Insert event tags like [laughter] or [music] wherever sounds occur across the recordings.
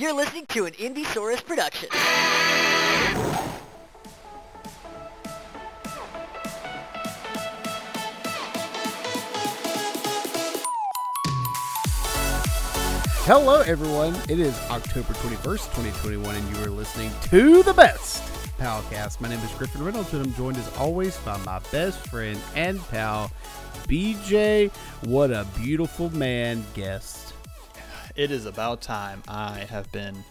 You're listening to an Indiesaurus production. Hello, everyone. It is October 21st, 2021, and you are listening to the best Palcast. My name is Griffin Reynolds, and I'm joined as always by my best friend and pal, BJ. What a beautiful man guest. It is about time I have been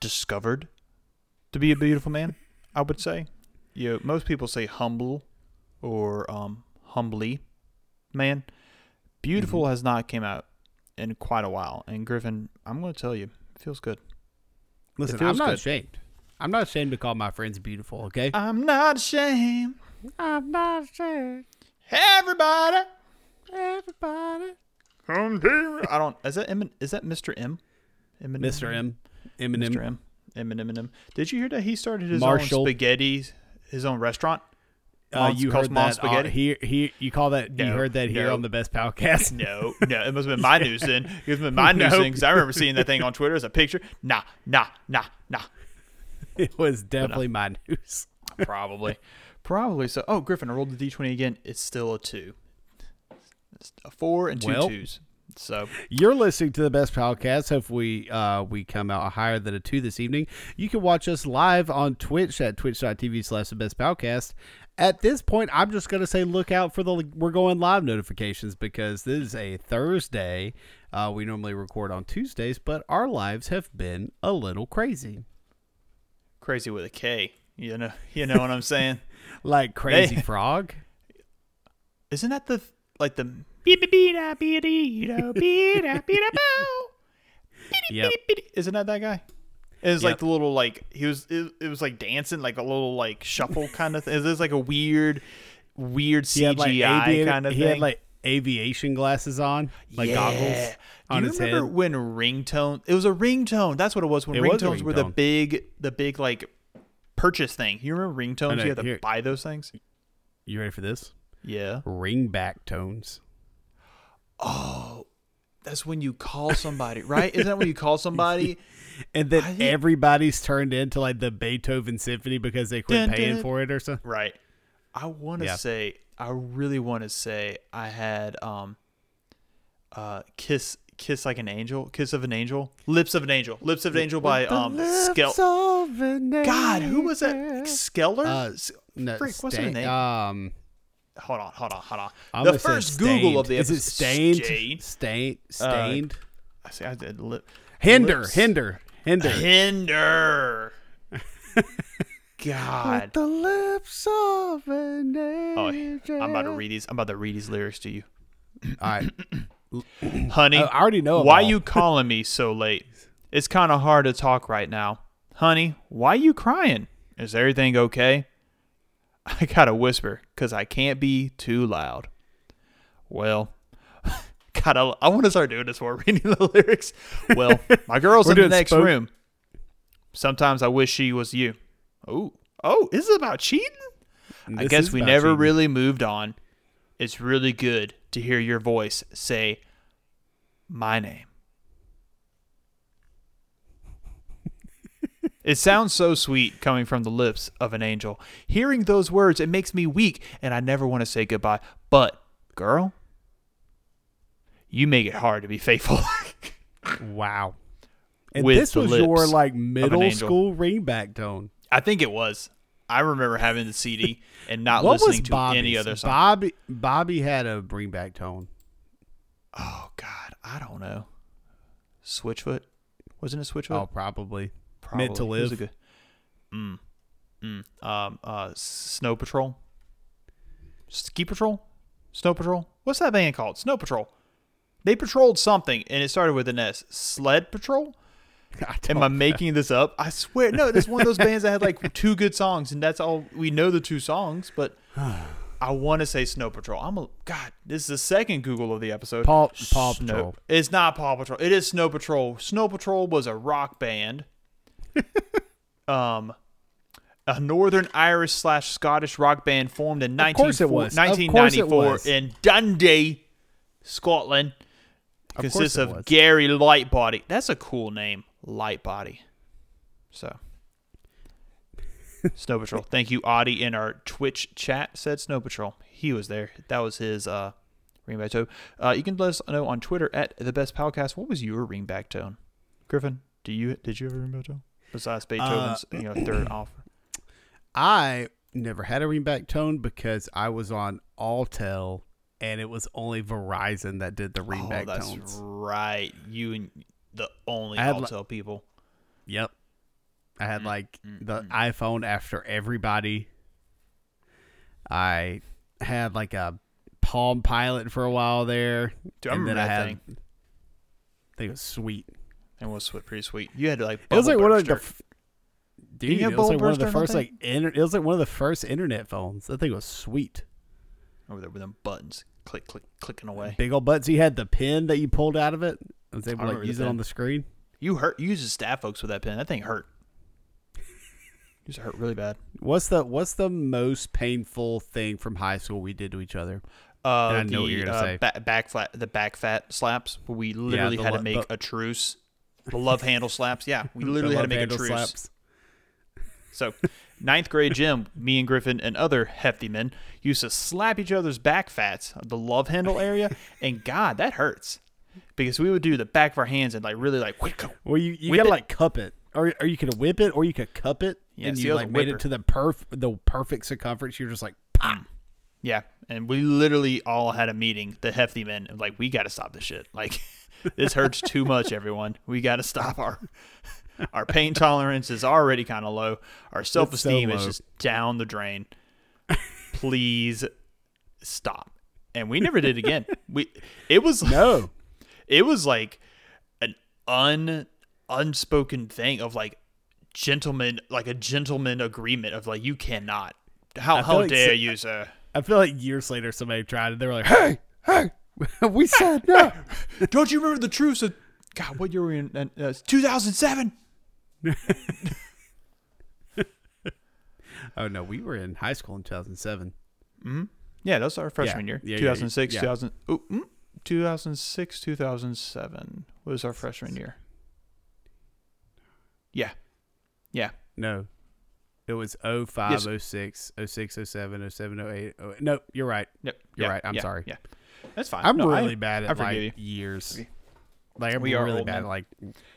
discovered to be a beautiful man. I would say. You know, most people say humble or um, humbly man. Beautiful has not came out in quite a while, and Griffin, I'm going to tell you, it feels good. Listen, I'm not good. ashamed. I'm not ashamed to call my friends beautiful, okay? I'm not ashamed. I'm not ashamed. Everybody, Everybody. I don't. Is that M? Is that Mr. M? Mr. M. Eminem. Mr. M. Eminem. Eminem. Did you hear that he started his Marshall. own spaghetti, his own restaurant? Uh, you heard that uh, spaghetti? here, here. You call that? you heard that here no. on the best podcast? No, no, it must have [laughs] been my news then. It must have been my news then because I remember seeing that thing on Twitter as a picture. Nah, nah, nah, nah. [laughs] it was definitely my news. Probably. Probably so. Oh, Griffin, I rolled the d20 again. It's still a two. Four and two Well. twos. So, You're listening to the best podcast. Hopefully, uh, we come out higher than a two this evening. You can watch us live on Twitch at twitch.tv slash the best podcast. At this point, I'm just going to say look out for the we're going live notifications because this is a Thursday. Uh, we normally record on Tuesdays, but our lives have been a little crazy. crazy with a K. You know, [laughs] you know what I'm saying? [laughs] Like Crazy Hey. Frog. [laughs] Isn't that the like the Yep. Isn't that that guy? It was Yep. like the little like he was it, it was like dancing like a little like shuffle kind of thing. It was like a weird weird He had, like, CGI kind of he thing. had like aviation glasses on, like Yeah. goggles Do on you his remember head. when ringtone? It was a ringtone. That's what it was. When It was a ringtones were the big, the big like purchase thing. You remember ringtones? Oh, know, You had to here- buy those things. You ready for this? Yeah. Ringback tones. Oh, that's when you call somebody, right? Isn't that when you call somebody? [laughs] And then think- everybody's turned into like the Beethoven Symphony because they quit Dun, paying dun. for it or something. Right. I want to Yeah. say, I really want to say, I had um, uh, kiss, kiss like an angel, kiss of an angel, lips of an angel, lips of an angel by um, Skel. God, who was that? Skeller? Uh, No, Frick, what's her name? Um, hold on, hold on, hold on. I'm the first Google of the episode. Is it Staind? Staind. Staind. Staind. I see. I did lip. hinder. lips. Hinder. Hinder. Hinder. [laughs] God. The lips of an Oh. I'm about to read these. I'm about to read these lyrics to you, All right. [clears throat] honey. I already know. Why all. you calling me so late? It's kind of hard to talk right now. Honey, why you crying? Is everything okay? [laughs] I gotta whisper, cause I can't be too loud. Well, [laughs] God, I, I want to start doing this while [laughs] reading the lyrics. Well, my girl's in the next spoke- room. Sometimes I wish she was you. Oh, oh, is it about cheating? I guess we never cheating. really moved on. It's really good to hear your voice say my name. It sounds so sweet coming from the lips of an angel. Hearing those words, it makes me weak, and I never want to say goodbye. But, girl, you make it hard to be faithful. [laughs] Wow. And With this was your like middle angel. school ringback tone. I think it was. I remember having the CD and not listening to Bobby's? any other song. Bobby Bobby had a ringback tone. Oh God, I don't know. Switchfoot, wasn't it Switchfoot? Oh, probably. Probably. Meant to Live. good. Mm. Mm. Um. Uh. Snow Patrol. Ski Patrol. Snow Patrol. What's that band called? Snow Patrol. They patrolled something, and it started with an S. Sled Patrol. [laughs] Am I making this up? I swear, no. This one of those bands that had like [laughs] two good songs, and that's all we know. The two songs, but [sighs] I want to say Snow Patrol. I'm a God. This is the second Google of the episode. Paw, Patrol. It's not Paw Patrol. It is Snow Patrol. Snow Patrol was a rock band. [laughs] um, a Northern Irish slash Scottish rock band formed in Of course it 19, was. Of course it 1994 was. in Dundee, Scotland. Of consists of was. Gary Lightbody. That's a cool name, Lightbody. So, [laughs] Snow Patrol. Thank you, Audie, in our Twitch chat said Snow Patrol. He was there. That was his uh, ringback tone. Uh, you can let us know on Twitter at the best podcast. What was your ringback tone, Griffin? Do you did you have a ringback tone besides Beethoven's uh, you know third [clears throat] offer? I never had a ringback tone because I was on Alltel and it was only Verizon that did the ringback oh, that's tones. right. You and the only I had li- Alltel people. Yep. I Mm, had like mm, the mm. iPhone after everybody. I had like a Palm Pilot for a while there. Dude, I and remember then I that had thing. I think it was sweet. It was sweet, pretty sweet. You had to like. It was like bubble one of the burster. f- you dude. have It was like one of the burster on that first like inter- it was like one of the first internet phones. That thing was sweet. over there with them buttons, click, click, clicking away. Big old buttons. You had the pin that you pulled out of it. I was able to like use it on the screen. You hurt. You used to stab folks with that pen. That thing hurt. [laughs] used to hurt really bad. What's the what's the most painful thing from high school we did to each other? Uh, And I the know what you're gonna uh, say. ba- back flat, the back fat slaps. We literally the had to make the- a truce. The love handle slaps. Yeah, we [laughs] literally had to make a truce. slaps. So, ninth grade gym, me and Griffin and other hefty men used to slap each other's back fats, the love handle area, and God, that hurts. Because we would do the back of our hands and like really like whip Well, you, you gotta it. like cup it, or or you could whip it, or you could cup it, Yeah, and see, you like made it to the perf the perfect circumference. You're just like, pop. Mm. Yeah, and we literally all had a meeting, the hefty men, and like we got to stop this shit. Like [laughs] this hurts too much, everyone. We got to stop our our pain tolerance is already kind of low. Our self esteem is low. just down the drain. Please stop. And we never did again. We it was [laughs] no, it was like an un unspoken thing of like gentleman like a gentleman agreement of like you cannot how how like dare so- you sir I feel like years later somebody tried it. They were like, hey, hey, [laughs] we said no. [laughs] Don't you remember the truce of God? What year were we in? Uh, 2007. [laughs] oh no, we were in high school in 2007. Yeah, that was our freshman Yeah, year. yeah, yeah, 2006, yeah. 2000. Ooh, mm, 2006, 2007 was our freshman year. Yeah, yeah. No, it was 05, Yes. 06, 06, 07, 07, 08. Oh, no, you're right. Yep. You're yeah, right. I'm yeah, sorry. Yeah, that's fine. I'm No, I- really bad at like you. years. Like I'm We are really bad men. at like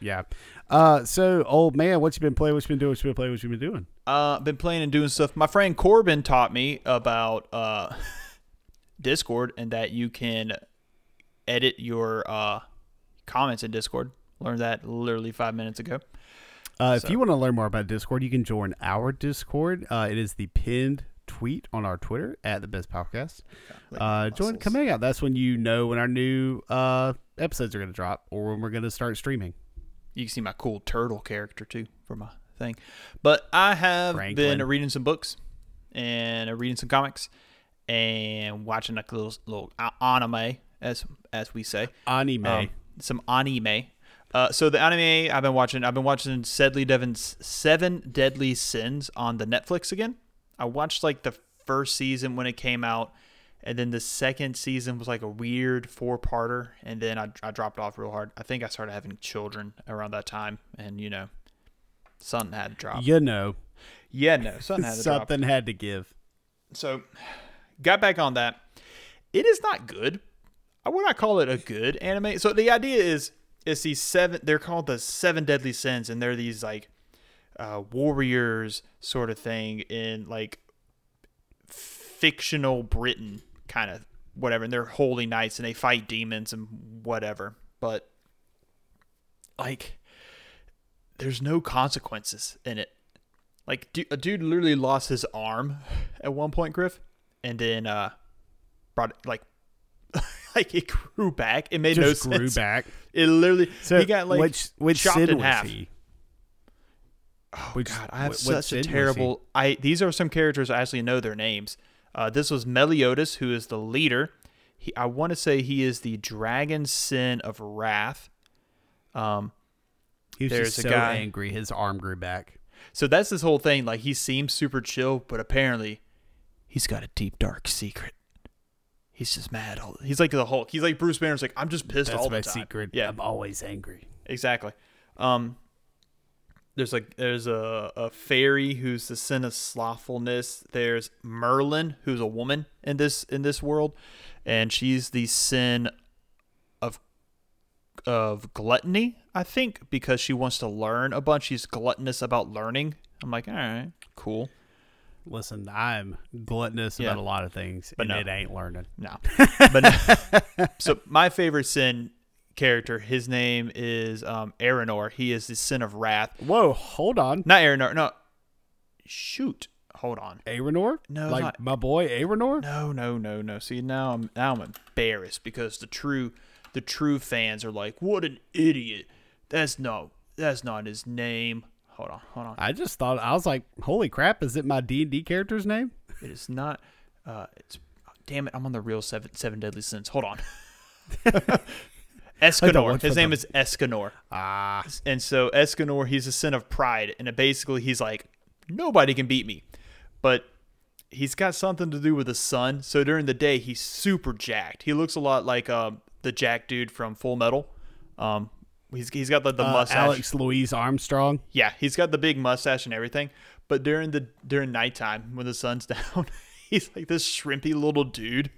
yeah. Uh so old man, what you been playing? What you been doing? What you been playing? What you been doing? Uh, been playing and doing stuff. My friend Corbin taught me about uh, [laughs] Discord and that you can edit your uh, comments in Discord. Learned that literally five minutes ago. Uh, if you want to learn more about Discord, you can join our Discord. Uh, it is the pinned tweet on our Twitter at the Best Podcast. Uh, join, come hang out. That's when you know when our new uh, episodes are going to drop or when we're going to start streaming. You can see my cool turtle character too for my thing. But I have Franklin. been reading some books and uh, reading some comics and watching like a little little anime as as we say. Anime. Um, some anime. Uh, so the anime I've been watching, I've been watching Sedley Devon's Seven Deadly Sins on the Netflix again. I watched like the first season when it came out, and then the second season was like a weird four-parter, and then I, I dropped off real hard. I think I started having children around that time, and you know, something had to drop. you know, Yeah, no, something had to drop. something had to give. So, got back on that. It is not good. I would not call it a good anime. So the idea is, it's these seven. They're called the seven deadly sins, and they're these like uh, warriors sort of thing in like fictional Britain, kind of whatever. And they're holy knights, and they fight demons and whatever. But like, there's no consequences in it. Like, a dude literally lost his arm at one point, Griff, and then uh, brought it like, [laughs] like it grew back. It made Just no grew back. It literally, So he got like which which chopped in was half. he? Oh Which- God, I have what- such a terrible. I these are some characters I actually know their names. Uh, this was Meliodas, who is the leader. He, I want to say he is the dragon sin of wrath. Um, He was There's just so guy- angry, his arm grew back. so that's this whole thing. Like he seems super chill, but apparently, he's got a deep dark secret. he's just mad. He's like the Hulk. He's like Bruce Banner's like I'm just pissed That's all my the time. secret. Yeah, I'm always angry. exactly. Um, there's like there's a, a fairy who's the sin of slothfulness. There's Merlin who's a woman in this in this world, and she's the sin of of gluttony. I think because she wants to learn a bunch. She's gluttonous about learning. I'm like, all right, cool. Listen, I'm gluttonous Yeah. about a lot of things, But and no. it ain't learning. No, but [laughs] so my favorite sin character, his name is um, Aranor. He is the sin of wrath. Whoa, hold on. Not Aranor. No, shoot. Hold on. Aranor? No, like not- my boy Aranor. No, no, no, no. See now I'm now I'm embarrassed because the true the true fans are like, "What an idiot! That's no, that's not his name." Hold on, hold on. I just thought I was like, holy crap! Is it my D and D character's name? It is not. Uh, it's damn it. I'm on the real seven seven deadly sins. Hold on. [laughs] [laughs] Escanor. His name the- is Escanor. Ah, And so Escanor, he's a sin of pride, and basically he's like, nobody can beat me. But he's got something to do with the sun. So during the day, he's super jacked. He looks a lot like um, the Jack dude from Full Metal. Um, he's he's got the, the uh, mustache. Alex Louise Armstrong. Yeah, he's got the big mustache and everything. But during the during nighttime when the sun's [laughs] down, he's like this shrimpy little dude,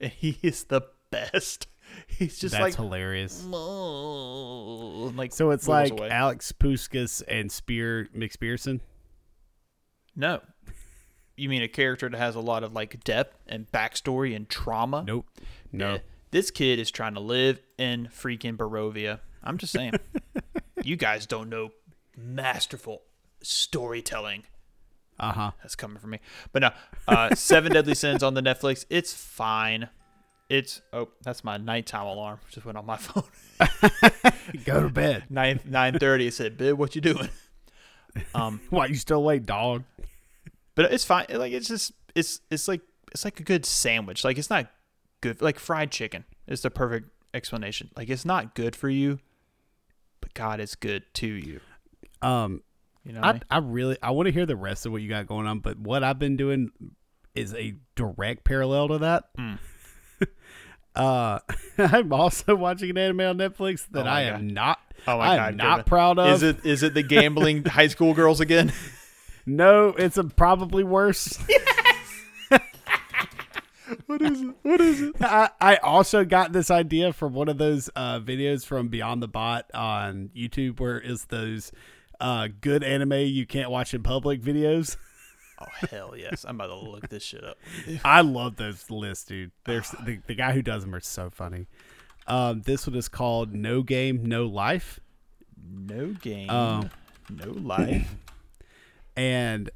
and he is the best. [laughs] He's just That's like hilarious. Like So it's like away. Alex Puskas and Spear McSpearson. No. You mean a character that has a lot of like depth and backstory and trauma? Nope. No. Yeah. This kid is trying to live in freaking Barovia. I'm just saying. [laughs] you guys don't know masterful storytelling Uh huh. that's coming from me. But no, uh, Seven Deadly Sins on the Netflix. It's fine. It's oh, that's my nighttime alarm. Just went on my [laughs] phone. [laughs] Go to bed. Nine nine thirty. It said, "Bib, what you doing?" Um, [laughs] Why you still late, dog? but it's fine. Like it's just it's it's like it's like a good sandwich. Like it's not good. Like fried chicken is the perfect explanation. Like it's not good for you, but God, it's good to you. Um, You know, I I mean? I really I want to hear the rest of what you got going on, but what I've been doing is a direct parallel to that. Mm. Uh, [laughs] I'm also watching an anime on Netflix that Oh I am not. Oh my I God, am not Kevin. proud of. is it is it the gambling [laughs] high school girls again? No, it's a probably worse. [laughs] what is it? What is it? I, I also got this idea from one of those uh, videos from Beyond the Bot on YouTube, where it's those uh, good anime you can't watch in public videos. Oh hell yes! I'm about to look this shit up. [laughs] I love those lists, dude. There's [sighs] the, the guy who does them are so funny. Um, this one is called No Game, No Life, No game, Um, no life. [clears throat] and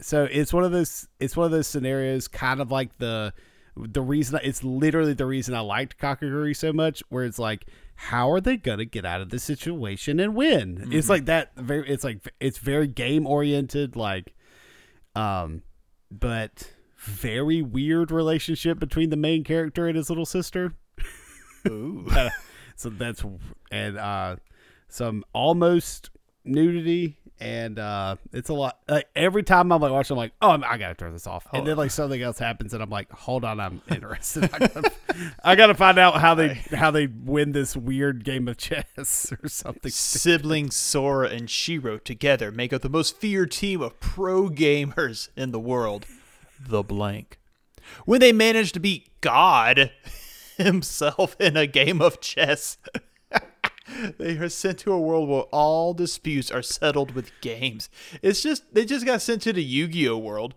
so it's one of those. It's one of those scenarios, kind of like the the reason. It's literally the reason I liked Kakegurui so much, where it's like, how are they gonna get out of this situation and win? It's like that. Very. It's like it's very game oriented, like, um, but very weird relationship between the main character and his little sister. Ooh. [laughs] so that's and uh some almost nudity and uh it's a lot like every time i'm like watching i'm like oh I'm- i gotta turn this off and then like something else happens and i'm like hold on i'm [laughs] interested i gotta, I gotta find out how they how they win this weird game of chess [laughs] or something Siblings Sora and Shiro together make up the most feared team of pro gamers in the world. The blank. When they manage to beat God [laughs] himself in a game of chess. They are sent to a world where all disputes are settled with games. It's just they just got sent to the Yu-Gi-Oh world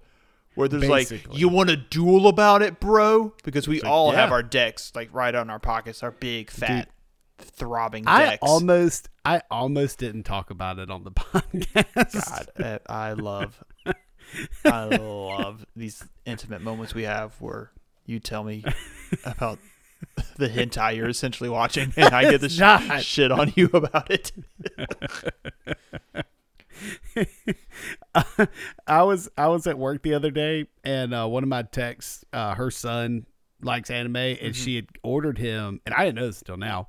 where there's like you want to duel about it, bro? Because we all have our decks like right on our pockets, our big fat throbbing i decks. almost i almost didn't talk about it on the [laughs] podcast God, I love, I love these intimate moments we have where you tell me about [laughs] the hentai you're essentially watching, [laughs] and I get the sh- shit on you about it. [laughs] I was I was at work the other day, and uh, one of my techs, uh, her son likes anime, and she had ordered him, and I didn't know this until now.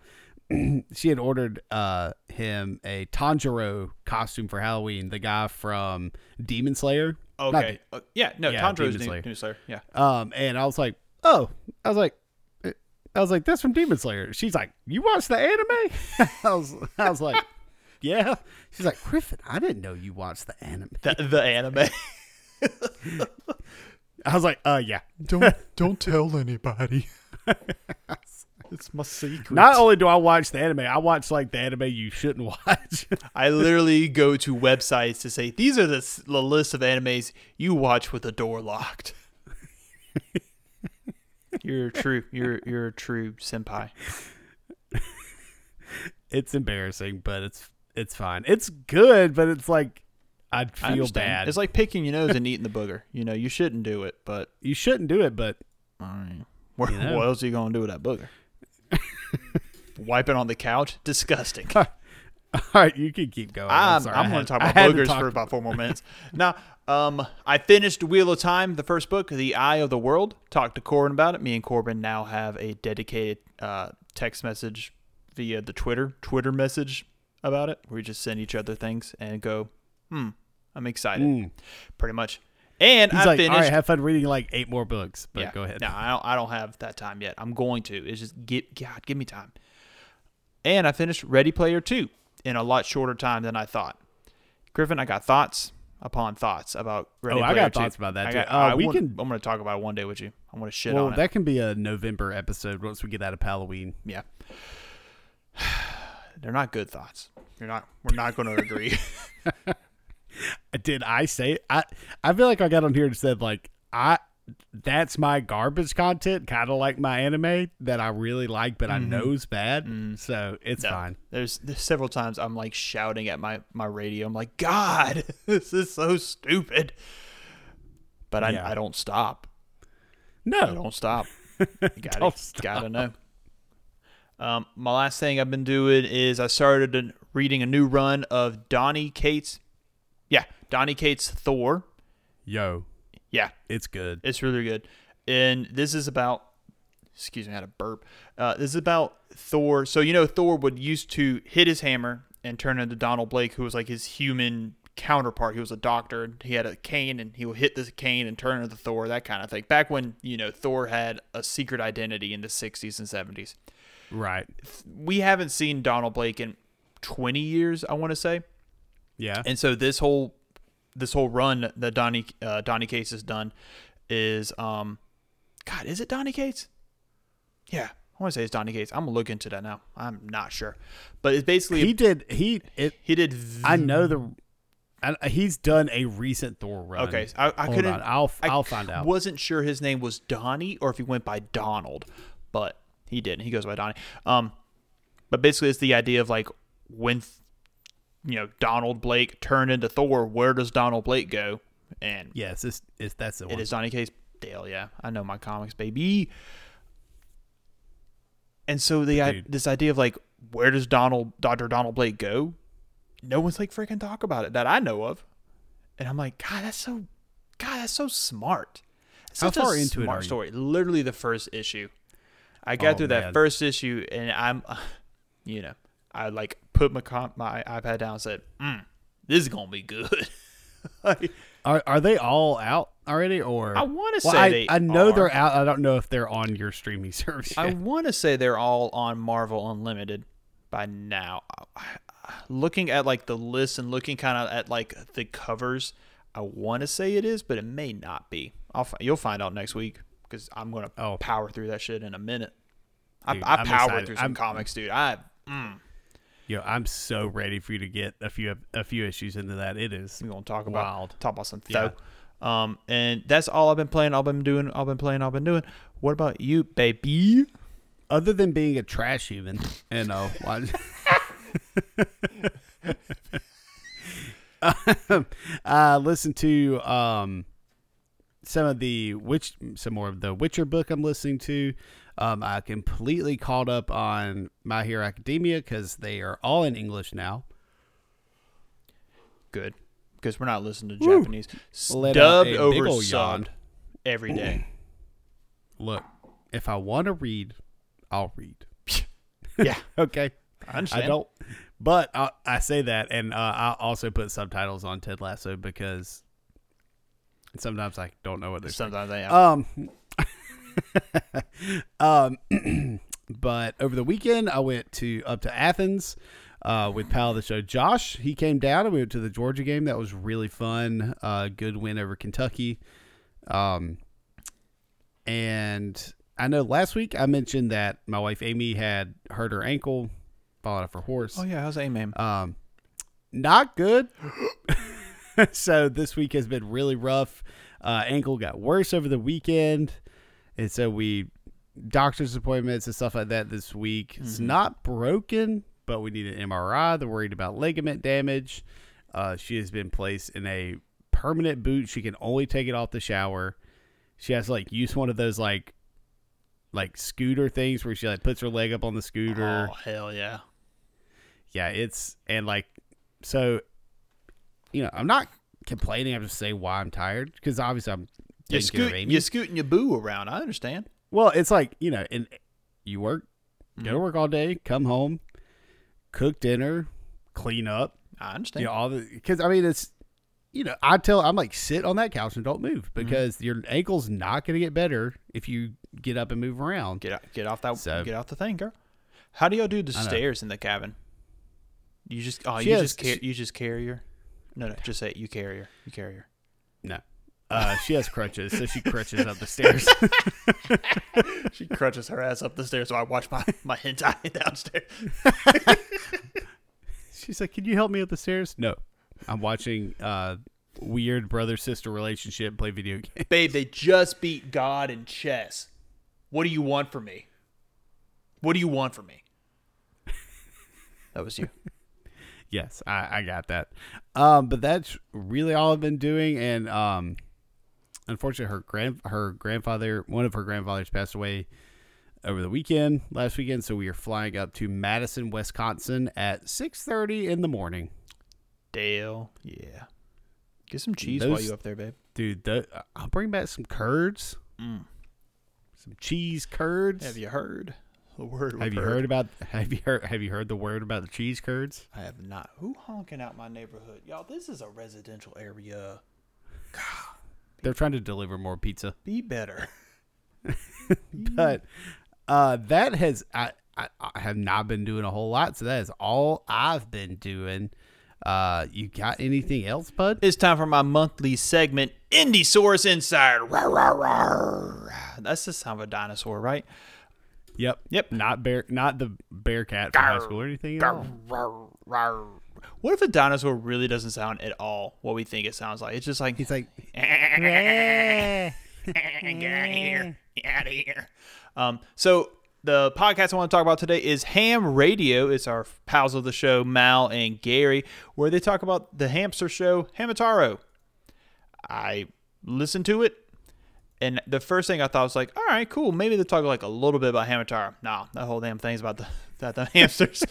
[clears throat] she had ordered uh, him a Tanjiro costume for Halloween, the guy from Demon Slayer. Okay, Uh, yeah, no, yeah, Tanjiro's Demon Slayer. new Slayer, yeah. Um, and I was like, "Oh," I was like, "I was like, that's from Demon Slayer." She's like, "You watched the anime?" [laughs] I was, I was like, "Yeah." She's like, "Griffin, I didn't know you watched the anime." The, the anime. [laughs] I was like, "Uh, yeah." don't don't tell anybody. it's my secret. Not only do I watch the anime, I watch like the anime you shouldn't watch. [laughs] I literally go to websites to say these are the, the list of animes you watch with the door locked. You're a true. You're you're a true senpai. [laughs] it's embarrassing, but it's it's fine. It's good, but it's like I'd feel bad. It's like picking your nose and eating the booger. You know, you shouldn't do it, but you shouldn't do it, but I mean, what, You know. what else are you gonna do with that booger? [laughs] Wipe it on the couch? Disgusting. [laughs] all right, you can keep going. I'm, sorry, I'm I going to talk about boogers talk- for about four more minutes. now, um, I finished Wheel of Time, the first book, The Eye of the World. Talked to Corbin about it. Me and Corbin now have a dedicated uh, text message via the Twitter Twitter message about it. Where we just send each other things and go, "Hmm, I'm excited." Mm. Pretty much. And He's I like, finished. all right, have fun reading like eight more books. But yeah, go ahead. No, I don't. I don't have that time yet. I'm going to. It's just get God, give me time. And I finished Ready Player Two in a lot shorter time than I thought. Griffin, I got thoughts upon thoughts about Ready Oh, I got 2. thoughts about that, I too. got- Uh, I we want- can- I'm going to talk about it one day with you. I'm going to shit well, on it. that can be a November episode once we get out of Halloween. Yeah. [sighs] They're not good thoughts. You're not. We're not going to agree. [laughs] [laughs] Did I say I? I feel like I got on here and said like I. That's my garbage content, kind of like my anime that I really like, but I know's bad. So it's Mm-hmm. No. fine. There's, there's several times I'm like shouting at my my radio. I'm like, God, [laughs] this is so stupid. But I, Yeah. I don't stop. No, I don't stop. [laughs] Gotta, Don't stop. gotta know. Um, my last thing I've been doing is I started reading a new run of Donnie Cates. Yeah, Donnie Cates Thor. yo, Yeah, it's good. it's really good. And this is about, excuse me, I had a burp. Uh, this is about Thor. So, you know, Thor would used to hit his hammer and turn into Donald Blake, who was like his human counterpart. He was a doctor. and He had a cane and he would hit the cane and turn into the Thor, that kind of thing. Back when, you know, Thor had a secret identity in the 60s and 70s. Right? We haven't seen Donald Blake in 20 years, I want to say. Yeah. And so this whole this whole run that Donnie uh, Donnie Cates has done is um God, is it Donnie Cates? Yeah, I want to say it's Donnie Cates. I'm gonna look into that now. I'm not sure, but it's basically he he, did. He it. did. v- I know the. I, he's done a recent Thor run. Okay, I, I couldn't. on, I'll I I'll find out. Wasn't sure his name was Donnie or if he went by Donald, but he didn't. He goes by Donnie. Um, but basically, it's the idea of like when, you know, Donald Blake turned into Thor. Where does Donald Blake go? And Yes, it's, it's that's the It one. is Donnie Cates Dale, yeah. I know my comics, baby. And so the I, this idea of like where does Donald Dr. Donald Blake go? No one's like freaking talk about it that I know of. And I'm like, God, that's so God, that's so smart. It's How far into it smart are story. Literally the first issue. I got Oh, through man. that first issue and I'm [laughs] you know, I like put my com- my iPad down and said, mm, this is gonna be good. [laughs] Like, Are are they all out already, or I want to Well, say I, they I know are. they're out. I don't know if they're on your streaming [laughs] service. I want to say they're all on Marvel Unlimited by now. Looking at like the list and looking kind of at like the covers, I want to say it is, but it may not be. I'll you'll find out next week because I'm gonna Oh. power through that shit in a minute. I, Dude, I I'm powered through some I'm- comics, dude. I mm, Yo, I'm so ready for you to get a few a few issues into that. It is we're gonna talk about Wild. talk about some Yeah. though. Um, and that's all I've been playing. I've been doing. I've been playing. I've been doing. What about you, baby? other than being a trash human you know. watch- uh listen to um some of the which some more of the Witcher book I'm listening to. Um, I completely caught up on My Hero Academia because they are all in English now. Good, because we're not listening to Japanese. Let Dubbed over subbed every day. [clears throat] Look, if I want to read, I'll read. [laughs] yeah, Okay. I understand. I don't, but I, I say that, and uh, I also put subtitles on Ted Lasso because sometimes I don't know what they're saying. Sometimes I am. Um, [laughs] um, [clears throat] but over the weekend, I went to up to Athens uh, with pal of the show Josh. He came down and we went to the Georgia game. That was really fun. Uh, good win over Kentucky. Um, and I know last week I mentioned that my wife Amy had hurt her ankle falling off her horse. Oh yeah, how's aim? Um, not good. [laughs] so this week has been really rough. Uh, ankle got worse over the weekend, and so we doctor's appointments and stuff like that this week. It's not broken, but we need an MRI. They're worried about ligament damage. Uh, she has been placed in a permanent boot. She can only take it off the shower. She has to, like use one of those like like scooter things where she like puts her leg up on the scooter Oh hell yeah. yeah, it's and like so, you know, I'm not complaining. I'm just saying why I'm tired because obviously I'm You taking care of scoot, Amy. you scooting your boo around. I understand. well, it's like you know, and you work, Mm-hmm. go to work all day, come home, cook dinner, clean up, I understand. you know, all the because I mean it's. You know, I tell I'm like sit on that couch and don't move Mm-hmm. because your ankle's not going to get better if you get up and move around. Get out, get off that, So- get off the thing, girl. How do y'all do the stairs in the cabin? You just, oh, She you has- just, car- she- you just carry her. No, no, just say. You carry her. You carry her. No, uh, she has crutches, so she crutches up the stairs. [laughs] She crutches her ass up the stairs, so I watch my my hentai [laughs] downstairs. [laughs] She's like, "Can you help me up the stairs?" No, I'm watching uh, weird brother sister relationship play video games. Babe, they just beat God in chess. What do you want from me? What do you want from me? That was you. yes, I, I got that. Um, but that's really all I've been doing, and um, unfortunately, her grand her grandfather, one of her grandfathers, passed away over the weekend, last weekend. So we are flying up to Madison, Wisconsin at six thirty in the morning. Dale, yeah. Get some cheese while Those- you up there, babe. Dude, the, I'll bring back some curds, Mm. some cheese curds. Have you heard the word? Have you heard about have you heard have you heard the word about the cheese curds? I have not. Who honking out my neighborhood, y'all? This is a residential area. They're trying to deliver more pizza. Be better. [laughs] But uh that has I, I I have not been doing a whole lot, so that is all I've been doing. Uh you got anything else, bud? It's time for my monthly segment, Indiesaurus Insider. Rawr, rawr, rawr. That's the sound of a dinosaur, right? Yep. Yep. Not bear not the bear cat from high school or anything at all. What if a dinosaur really doesn't sound at all what we think it sounds like? It's just like He's like [laughs] get out of here. Get out of here. Um, so the podcast I want to talk about today is Ham Radio. It's our pals of the show, Mal and Gary, where they talk about the hamster show, Hamtaro. I listened to it, and the first thing I thought was like, all right, cool. Maybe they talk like a little bit about Hamtaro. Nah, that whole damn thing's about the that the hamsters.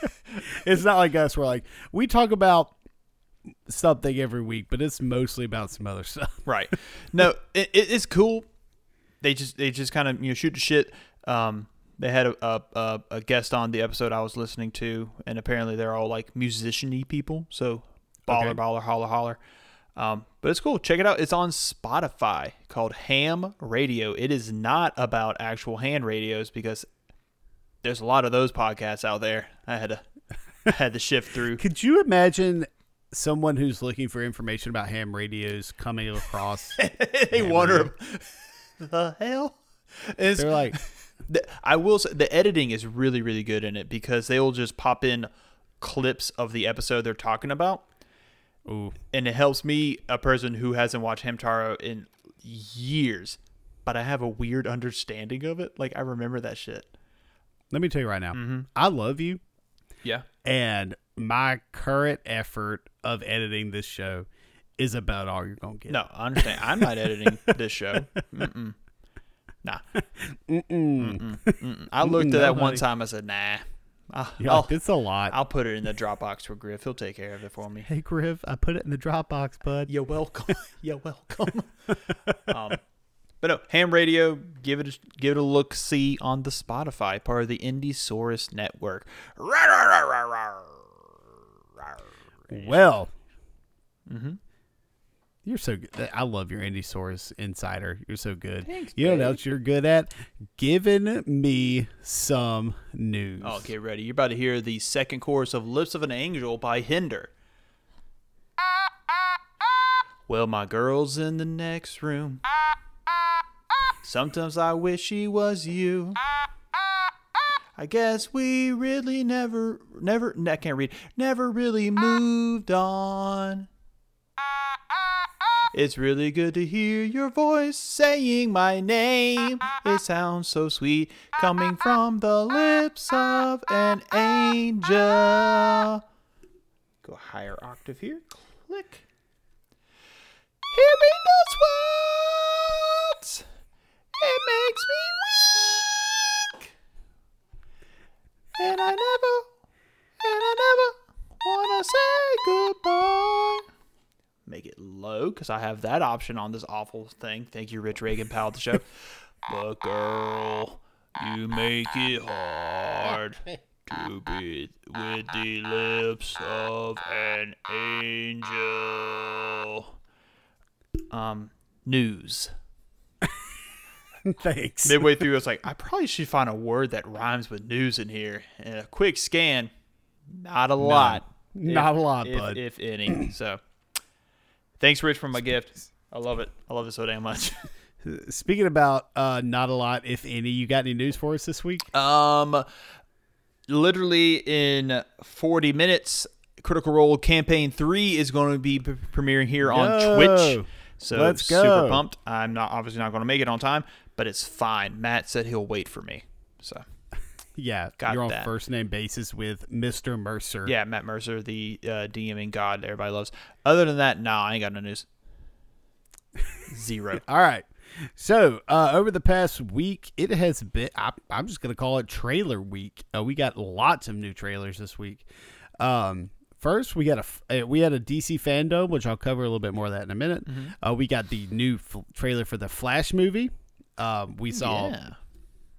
[laughs] it's not like us. We're like we talk about something every week, but it's mostly about some other stuff. [laughs] right. No, it, it, it's cool. They just they just kind of you know shoot the shit. Um, they had a, a, a, a guest on the episode I was listening to, and apparently they're all like musician-y people. So baller, Okay. baller, holler, holler. Um, but it's cool. Check it out. It's on Spotify called Ham Radio. It is not about actual hand radios because there's a lot of those podcasts out there. I had to I had to shift through. [laughs] Could you imagine someone who's looking for information about ham radios coming across? [laughs] they wonder [laughs] the hell. It's, They're like, the, I will say the editing is really really good in it because they will just pop in clips of the episode they're talking about, ooh, and it helps me, a person who hasn't watched Hamtaro in years, but I have a weird understanding of it. Like I remember that shit. Let me tell you right now, Mm-hmm. I love you, Yeah. and my current effort of editing this show is about all you're gonna get. No, I understand. I'm not editing [laughs] this show. Mm-mm. Nah. Mm-mm. Mm-mm. I looked Mm-mm, at that one time. I said, Nah. I'll, You're I'll, like, it's a lot. I'll put it in the Dropbox for Griff. He'll take care of it for me. hey, Griff, I put it in the Dropbox, bud. You're welcome. [laughs] You're welcome. [laughs] um, but no, ham radio. Give it a, give it a look. See on the Spotify, part of the Indiesaurus network. Well, Mhm. You're so good. I love your Indiesaurus insider. You're so good. Thanks, you know what else you're good at? Giving me some news. Okay, ready. You're about to hear the second chorus of Lips of an Angel by Hinder. Well, my girl's in the next room. Sometimes I wish she was you. I guess we really never, never, I can't read, never really moved on. It's really good to hear your voice saying my name. It sounds so sweet coming from the lips of an angel. Go higher octave here. Click. Hear me knows what? It makes me weak. And I never, and I never wanna say goodbye make it low because I have that option on this awful thing. Thank you, Rich Reagan, pal of the show. [laughs] but girl, you make it hard to be with the lips of an angel. Um, news. [laughs] Thanks. Midway through, I was like, I probably should find a word that rhymes with news in here. And a quick scan, not a lot. Not a lot, if, bud. If any. [clears throat] So, thanks, Rich, for my gift. I love it. I love it so damn much. [laughs] Speaking about uh, not a lot, if any, you got any news for us this week? Um, literally in 40 minutes, Critical Role Campaign 3 is going to be p- premiering here on Yo, Twitch. So let's go. super pumped. I'm not obviously not going to make it on time, but it's fine. Matt said he'll wait for me. So [laughs] Yeah, Got you're on that. first name basis with Mr. Mercer. yeah, Matt Mercer, the uh, DMing god that everybody loves. Other than that, nah, I ain't got no news. [laughs] Zero. All right. So uh, over the past week, it has been. I, I'm just gonna call it trailer week. Uh, we got lots of new trailers this week. Um, first, we got a uh, we had a DC Fandome, which I'll cover a little bit more of that in a minute. Uh, we got the new f- trailer for the Flash movie. Um, we saw Yeah.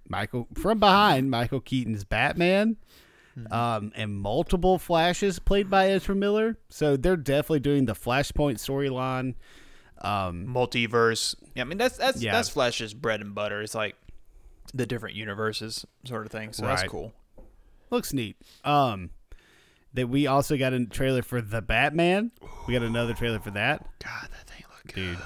Michael from behind Michael Keaton's Batman. Um, and multiple flashes played by Ezra Miller, so they're definitely doing the Flashpoint storyline. Um, multiverse. Yeah, I mean that's that's Yeah. that's Flash's bread and butter. It's like the different universes sort of thing. So that's cool. looks neat. Um, that we also got a trailer for the Batman. We got another trailer for that. God, that thing look Dude. good.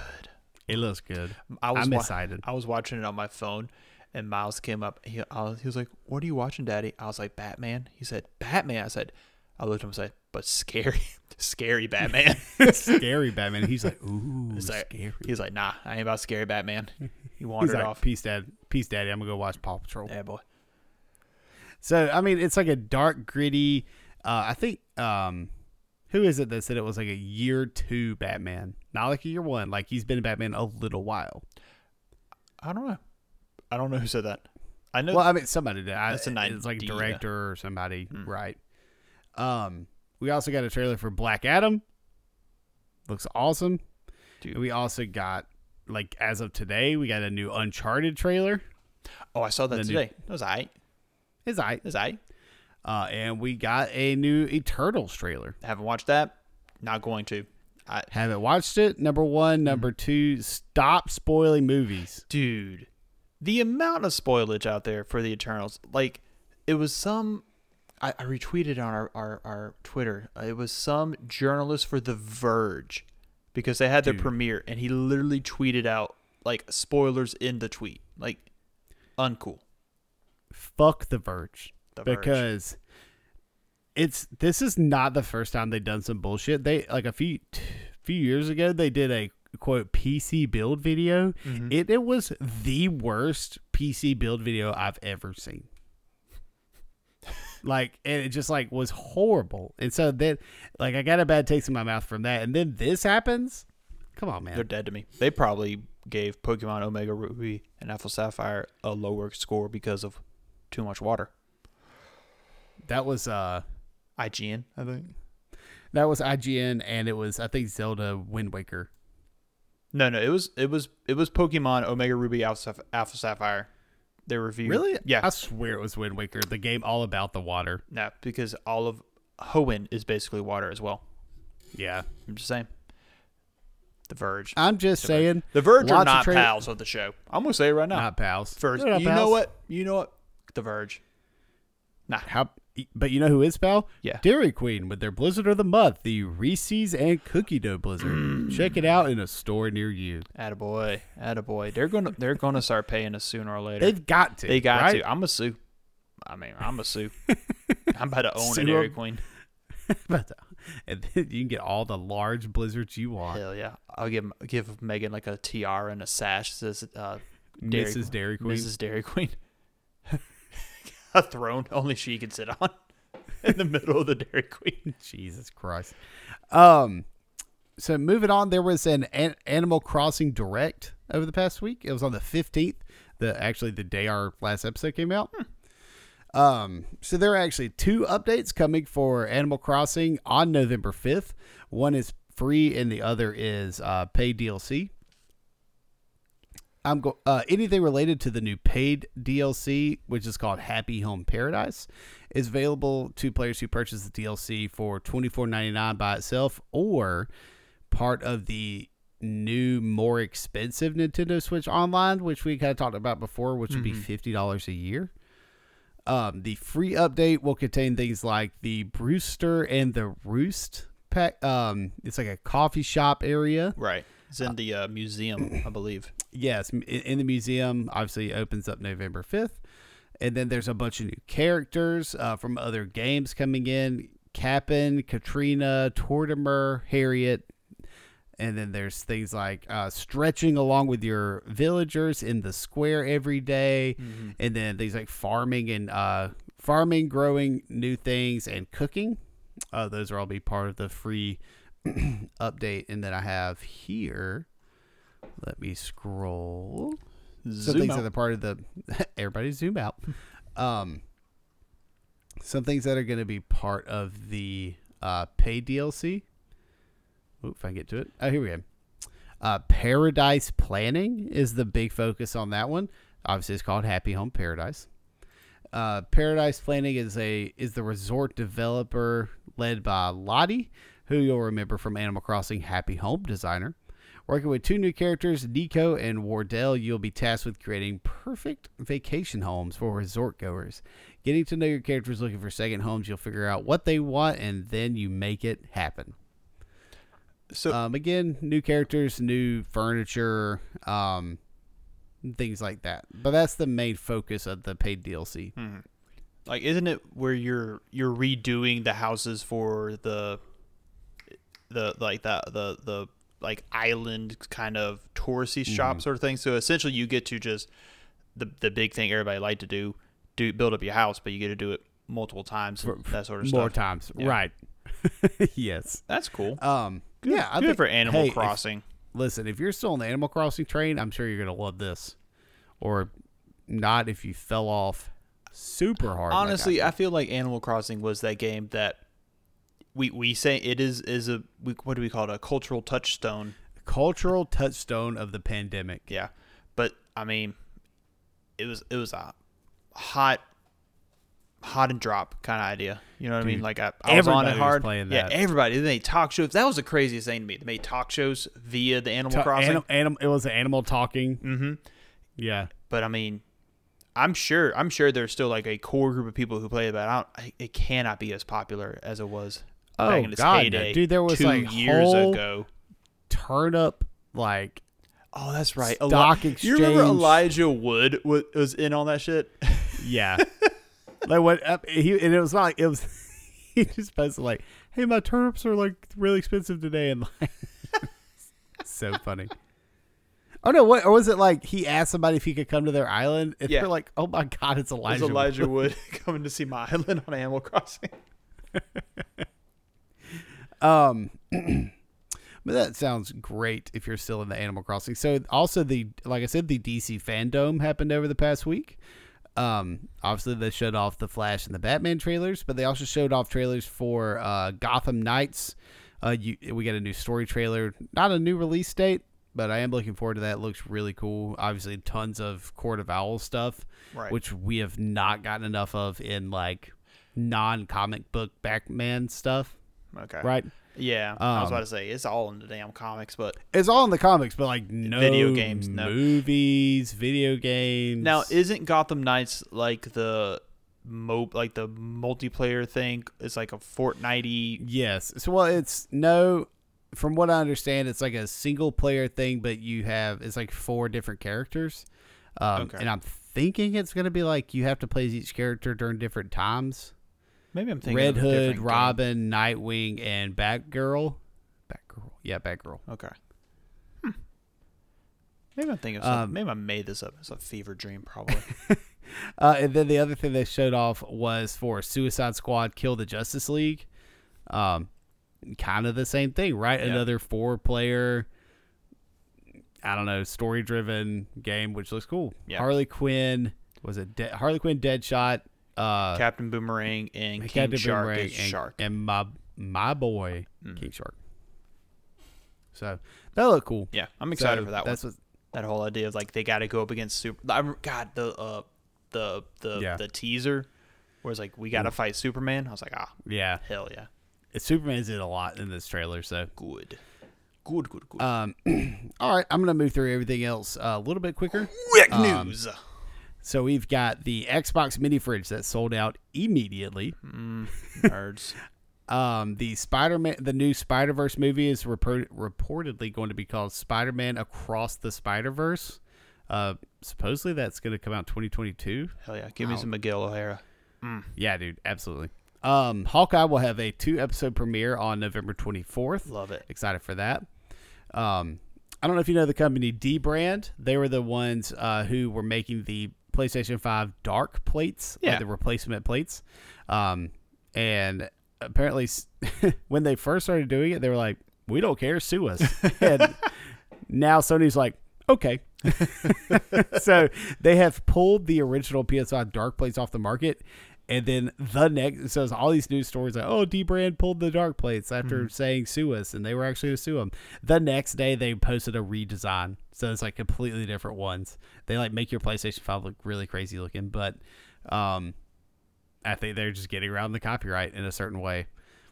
It looks good. I was I'm wa- excited. I was watching it on my phone, and Miles came up. He I was, he was like, "What are you watching, Daddy?" I was like, "Batman." He said, "Batman." I said, I looked at him and said, "But scary, [laughs] scary Batman." [laughs] scary [laughs] Batman. He's like, ooh, He's like, scary. He's like, "Nah, I ain't about scary Batman." He wandered like, off. peace, dad, peace, daddy. I'm gonna go watch Paw Patrol. Yeah, boy. So I mean, it's like a dark, gritty. Uh, I think um, who is it that said it was like a year two Batman, not like a year one. Like he's been a Batman a little while. I don't know. I don't know who said that. I know. Well, I mean, somebody did. I, That's an it's like a director or somebody, Hmm. right? Um, we also got a trailer for Black Adam. Looks awesome. We also got like as of today, we got a new Uncharted trailer. oh, I saw that the new- today. That was I. Is I was I. uh, and we got a new Eternals trailer. Haven't watched that. Not going to. I, Haven't watched it. Number one, number two. Stop spoiling movies. dude, the amount of spoilage out there for the Eternals, like it was some. I, I retweeted on our, our, our Twitter. It was some journalist for The Verge because they had their Dude. premiere, and he literally tweeted out like spoilers in the tweet, like uncool. Fuck The Verge. The Verge. because it's this is not the first time they've done some bullshit. They like a few few years ago they did a quote PC build video. Mm-hmm. It it was the worst PC build video I've ever seen. like and it just like was horrible. And so then like I got a bad taste in my mouth from that. And then this happens. Come on, man. They're dead to me. They probably gave Pokemon Omega Ruby and Alpha Sapphire a lower score because of too much water. That was uh IGN, I think. that was IGN and it was I think Zelda Wind Waker. No, no, it was it was it was Pokemon Omega Ruby Alpha, Alpha Sapphire. They reviewed. Really? Yeah. I swear it was Wind Waker, the game all about the water. no, because all of Hoenn is basically water as well. Yeah. I'm just saying. The Verge. I'm just saying. The Verge are lots of not tra- pals of the show. I'm gonna say it right now. Not pals. First, not you know what? You know what? The Verge. Nah. How? But you know who is pal? Yeah. Dairy Queen with their Blizzard of the Month, the Reese's and Cookie Dough Blizzard. Mm. Check it out in a store near you. Attaboy. Attaboy. They're gonna they're gonna start paying us sooner or later. They've got to. They got right? to. I'm a sue. I mean, I'm a sue. [laughs] I'm about to own Sue a Dairy. Queen. [laughs] But, uh, and then you can get all the large blizzards you want. Hell yeah. I'll give give Megan like a tiara and a sash says uh, Dairy, Mrs. Dairy Queen. Mrs. Dairy Queen. [laughs] a throne only she can sit on [laughs] in the middle of the Dairy Queen. [laughs] Jesus Christ. Um, so moving on, there was an, an Animal Crossing Direct over the past week. It was on the fifteenth. The actually the day our last episode came out. Um, so there are actually two updates coming for Animal Crossing on November fifth. One is free, and the other is uh, paid DLC. I'm go- uh, anything related to the new paid DLC, which is called Happy Home Paradise, is available to players who purchase the DLC for twenty four ninety nine by itself, or part of the new, more expensive Nintendo Switch Online, which we kind of talked about before, which would be fifty dollars a year. Um, the free update will contain things like the Brewster and the Roost pack. Um, it's like a coffee shop area. Right. It's in the uh, museum, I believe. Yes, in, in the museum. Obviously, opens up November 5th. And then there's a bunch of new characters uh, from other games coming in Cap'n, Katrina, Tortimer, Harriet. And then there's things like uh, stretching along with your villagers in the square every day. And then things like farming and uh, farming, growing new things, and cooking. Uh, those are all be part of the free [clears throat] update. And then I have here. Let me scroll. Some Zoom things out. that are part of the [laughs] everybody zoom out. Um, some things that are going to be part of the uh, paid DLC. Ooh, if I can get to it. Oh, here we go. Uh, Paradise Planning is the big focus on that one. Obviously, it's called Happy Home Paradise. Uh, Paradise Planning is a is the resort developer led by Lottie, who you'll remember from Animal Crossing Happy Home Designer. Working with two new characters, Niko and Wardell, you'll be tasked with creating perfect vacation homes for resort goers. Getting to know your characters looking for second homes, you'll figure out what they want and then you make it happen. So Um, again, new characters, new furniture, um, things like that. But that's the main focus of the paid DLC. like isn't it where you're you're redoing the houses for the the like that the the like island kind of touristy Mm-hmm. shop sort of thing so essentially you get to just the the big thing everybody like to do do build up your house but you get to do it multiple times and that sort of More stuff times, Yeah. right? [laughs] yes. that's cool Um, good, yeah, I good think- for animal hey, if- crossing listen, if you're still on the Animal Crossing train, I'm sure you're gonna love this, or not if you fell off super hard. like I honestly. I feel like animal crossing was that game that we we say it is is a we, what do we call it a cultural touchstone cultural touchstone of the pandemic. Yeah, but I mean, it was it was a hot, hot and drop kind of idea. You know what I mean? Like I, I was on it was hard. playing Yeah, that. everybody. They made talk shows. That was the craziest thing to me. They made talk shows via the Animal Ta- Crossing. anim- anim- it was an animal talking. mm-hmm. Yeah. But I mean, I'm sure I'm sure there's still like a core group of people who play it, but I don't. It cannot be as popular as it was Oh, back in its God, no. Dude, there was, two like, years whole- ago. Turnip like Oh, that's right. stock exchange. You remember. Elijah Wood wa- was in on that shit? [laughs] yeah. like what uh, he and it was not like it was [laughs] he just posted like, "Hey, my turnips are like really expensive today," and like [laughs] so funny. Oh no! What or was it like? He asked somebody if he could come to their island, and Yeah. they're like, "Oh my god, it's It Elijah!" was Elijah Wood." Wood coming to see my island on Animal Crossing. Um, [clears throat] but that sounds great if you're still in the Animal Crossing. So also the like I said, the DC Fandome happened over the past week. Um, obviously they showed off the Flash and the Batman trailers, but they also showed off trailers for uh, Gotham Knights. Uh, you, we got a new story trailer, not a new release date, but I am looking forward to that. It looks really cool. Obviously, tons of Court of Owls stuff, Right. which we have not gotten enough of in like non-comic book Batman stuff. Okay. right? Yeah. I was Um, about to say it's all in the damn comics, but It's all in the comics, but like no Video games, no. movies, video games. now isn't Gotham Knights like the mo like the multiplayer thing? It's like a Fortnite. yes. So well, it's no. From what I understand, it's like a single player thing, but you have it's like four different characters. Um, Okay. And I'm thinking it's gonna be like you have to play as each character during different times. Maybe I'm thinking Red Hood. Robin, Nightwing, and Batgirl. Batgirl, yeah, Batgirl. Okay. Hmm. Maybe I'm thinking of Um, something. Maybe I made this up. It's a fever dream, probably. [laughs] Uh, and then the other thing they showed off was for Suicide Squad Kill the Justice League. Um, kind of the same thing, right? Yeah. Another four player, I don't know, story driven game, which looks cool. Yeah. Harley Quinn was it De- Harley Quinn Deadshot, uh, Captain Boomerang and King Captain Shark Boomerang and, Shark. and my my boy Mm. King Shark. So that looked cool. yeah, I'm excited So for that one. that's what That whole idea of like they got to go up against super. I God, the uh, the the Yeah. the teaser, where it's like we got to fight Superman. I was like, ah, yeah. hell yeah, Superman's in a lot in this trailer, so good, good, good, good. Um, [clears throat] all right, I'm gonna move through everything else uh, a little bit quicker. Quick um, news. So we've got the Xbox mini fridge that sold out immediately. Mm, nerds. [laughs] Um, the Spider-Man, the new Spider-Verse movie is report- reportedly going to be called Spider-Man Across the Spider-Verse. Uh, supposedly that's going to come out 2022. Hell yeah, give me some Miguel O'Hara. Yeah, dude, absolutely. Um, Hawkeye will have a two-episode premiere on November 24th. Love it. excited for that. Um, I don't know if you know the company dbrand. They were the ones uh, who were making the PlayStation 5 dark plates, like the replacement plates. Um, and apparently, [laughs] when they first started doing it, they were like, "We don't care, sue us." [laughs] and now Sony's like, "Okay." [laughs] so they have pulled the original PS5 dark plates off the market. And then the next, so it's all these news stories like, oh, dbrand pulled the dark plates after saying sue us, and they were actually to sue them. The next day, they posted a redesign, so it's like completely different ones. They like make your PlayStation Five look really crazy looking, but um, I think they're just getting around the copyright in a certain way,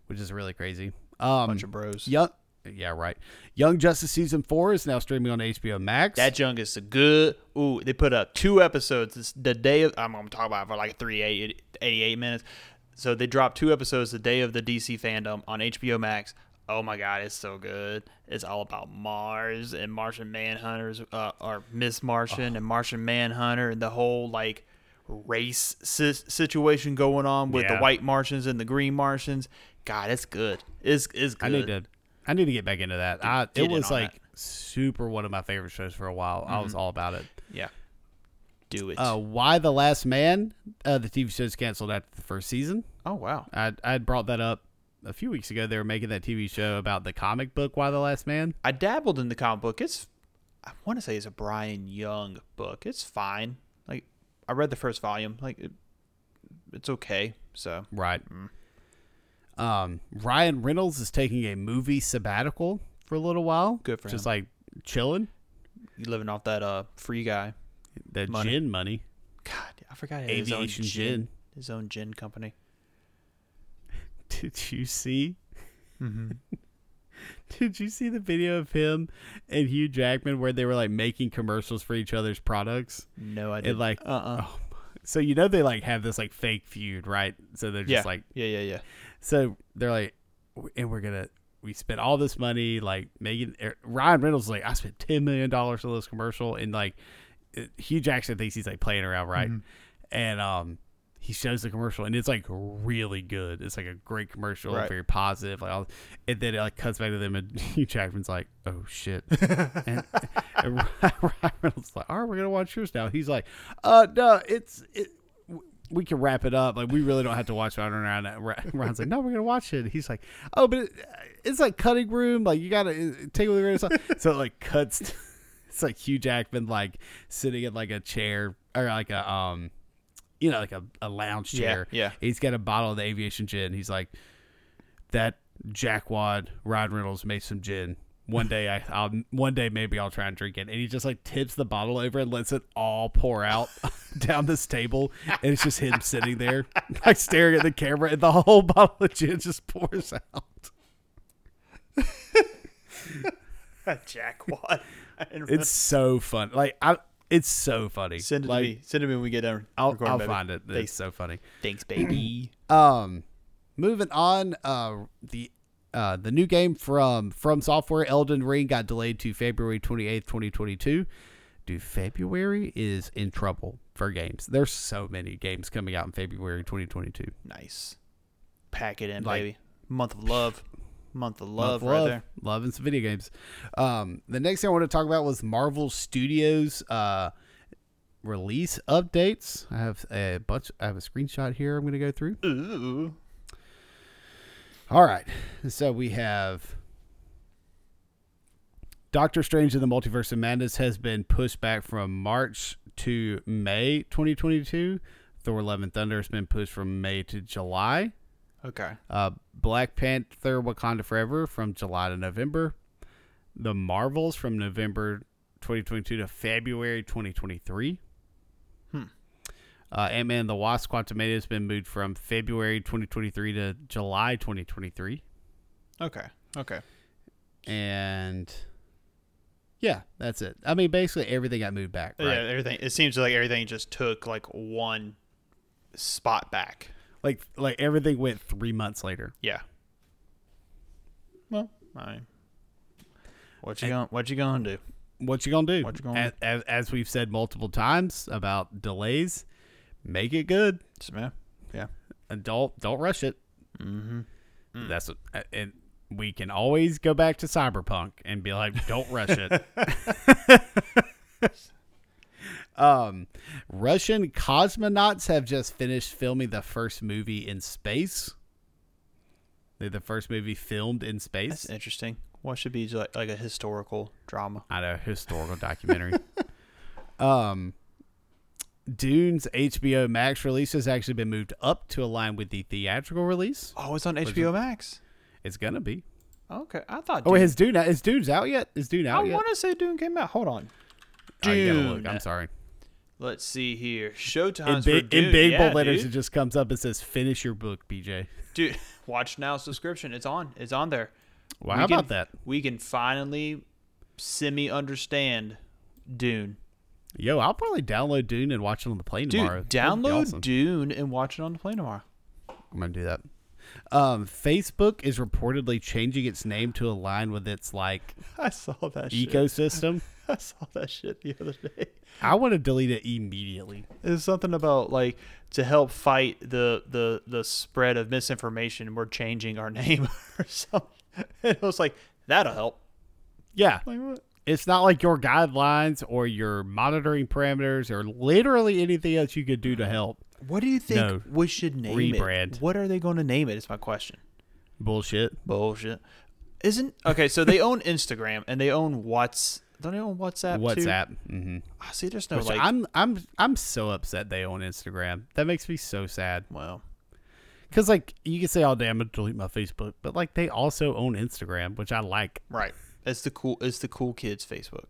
which is really crazy. Um, Bunch of bros. young, yeah, right. Young Justice season four is now streaming on HBO Max. That junk is good. Ooh, they put up two episodes. It's the day of. I'm gonna talk about it for like three eight, 88 minutes. So they dropped two episodes the day of the DC Fandome on HBO Max. Oh my god, it's so good. It's all about Mars and Martian Manhunters, uh, or Miss Martian and Martian Manhunter, and the whole like race si- situation going on with the white Martians and the green Martians. God, it's good. It's it's good. I need to I need to get back into that. I, it was like that. super one of my favorite shows for a while. I was all about it. Yeah, do it. Uh, Y: The Last Man? Uh, the TV show's canceled after the first season. oh wow. I I had brought that up a few weeks ago. They were making that TV show about the comic book Y: The Last Man. I dabbled in the comic book. It's I want to say it's a Brian Young book. It's fine. Like I read the first volume. Like it, it's okay. So Right. Um, Ryan Reynolds is taking a movie sabbatical for a little while. Good for Just him. Just like chilling. you living off that uh free guy. That Money. gin money. God, I forgot he his own Aviation gin, gin. his own gin company. [laughs] Did you see? Mm-hmm. [laughs] Did you see the video of him and Hugh Jackman where they were like making commercials for each other's products? No, I didn't. like, uh uh oh, so you know they like have this like fake feud, right? So they're just yeah, like, yeah, yeah, yeah. So they're like, and we're gonna we spent all this money like making er, Ryan Reynolds is like I spent ten million dollars on this commercial and like Hugh Jackson thinks he's like playing around, right? Mm-hmm. And um. He shows the commercial and it's like really good. It's like a great commercial, Right. very positive. Like, all, and then it like cuts back to them, and [laughs] Hugh Jackman's like, "Oh shit!" [laughs] and, and [laughs] Ryan Reynolds like, "All right, we're gonna watch yours now." He's like, "Uh, no, it's it, we can wrap it up. Like we really don't have to watch it around." Ryan's like, "No, we're gonna watch it." He's like, "Oh, but it, it's like cutting room. Like you gotta uh, take it with a grain of salt." So it like cuts. It's like Hugh Jackman like sitting in like a chair or like a um, you know, like a, a lounge Yeah, chair. yeah. He's got a bottle of the aviation gin. He's like, that jackwad Ryan Reynolds made some gin one day I, I'll one day maybe I'll try and drink it. And he just like tips the bottle over and lets it all pour out [laughs] down this table, and it's just him sitting there [laughs] like staring at the camera, and the whole [laughs] bottle of gin just pours out. Jack what? It's so fun. Like I, it's so funny. Send it like, to me. Send it to me when we get done. I'll, I'll find it. Thanks. It's so funny. Thanks, baby. [clears throat] um, moving on. Uh, the uh the new game from From Software, Elden Ring, got delayed to February twenty eighth, twenty twenty two. Dude, February is in trouble for games. There's so many games coming out in February 2022. nice. Pack it in, Like- baby. Month of love. Month of love, Love, right love, there. love and some video games. Um, the next thing I want to talk about was Marvel Studios uh, release updates. I have a bunch. I have a screenshot here. I'm going to go through. Ooh. All right. So we have Doctor Strange in the Multiverse of Madness has been pushed back from March to May 2022. Thor: Love and Thunder has been pushed from May to July. Okay. Uh, Black Panther: Wakanda Forever from July to November. The Marvels from November 2022 to February 2023. Uh, Ant Man and the Wasp: Quantumania has been moved from February 2023 to July 2023. Okay. Okay. and yeah, that's it. I mean, basically everything got moved back. Right? Yeah, everything. It seems like everything just took like one spot back. Like like everything went three months later. Yeah. Well, I mean, what you going what you gonna do? What you gonna do? What you gonna as, as, as we've said multiple times about delays, make it good yeah. Yeah. and don't don't rush it. Mm-hmm. That's what, and we can always go back to Cyberpunk and be like, don't rush it. [laughs] um, Russian cosmonauts have just finished filming the first movie in space. They're the first movie filmed in space. That's interesting. What should be like, like a historical drama? I know historical documentary. [laughs] um, Dune's HBO Max release has actually been moved up to align with the theatrical release. Oh, it's on HBO Max. It's gonna be. Okay, I thought. Oh, wait, Dune- has Dune is Dune's out yet? Is Dune I out yet? I want to say Dune came out. Hold on. Oh, look. Dune. I'm sorry. Let's see here. In Showtime's big, in big yeah, bold letters, dude. it just comes up and says, "Finish your book, BJ." dude. [laughs] Watch now subscription. It's on. It's on there. Wow, We how can- about that? We can finally semi understand Dune. Yo, I'll probably download Dune and watch it on the plane Dude, tomorrow. Download awesome. Dune and watch it on the plane tomorrow. I'm gonna do that. Um, Facebook is reportedly changing its name to align with its like [laughs] I saw that ecosystem. [laughs] I saw that shit the other day. I want to delete it immediately. It's something about like to help fight the the the spread of misinformation. We're changing our [laughs] name or something. And it was like that'll help. Yeah, Like what? It's not like your guidelines or your monitoring parameters or literally anything else you could do to help. What do you think No. we should name Rebrand. it? What are they going to name it? Is my question. Bullshit. Bullshit. Isn't okay? So they own Instagram and they own What's. Don't they own WhatsApp? too? WhatsApp. Mm-hmm. I see. There's no Which like. I'm I'm I'm so upset they own Instagram. That makes me so sad. well, Cause like you can say, "Oh damn, I'm gonna delete my Facebook," but like they also own Instagram, which I like. right. It's the cool. It's the cool kids Facebook.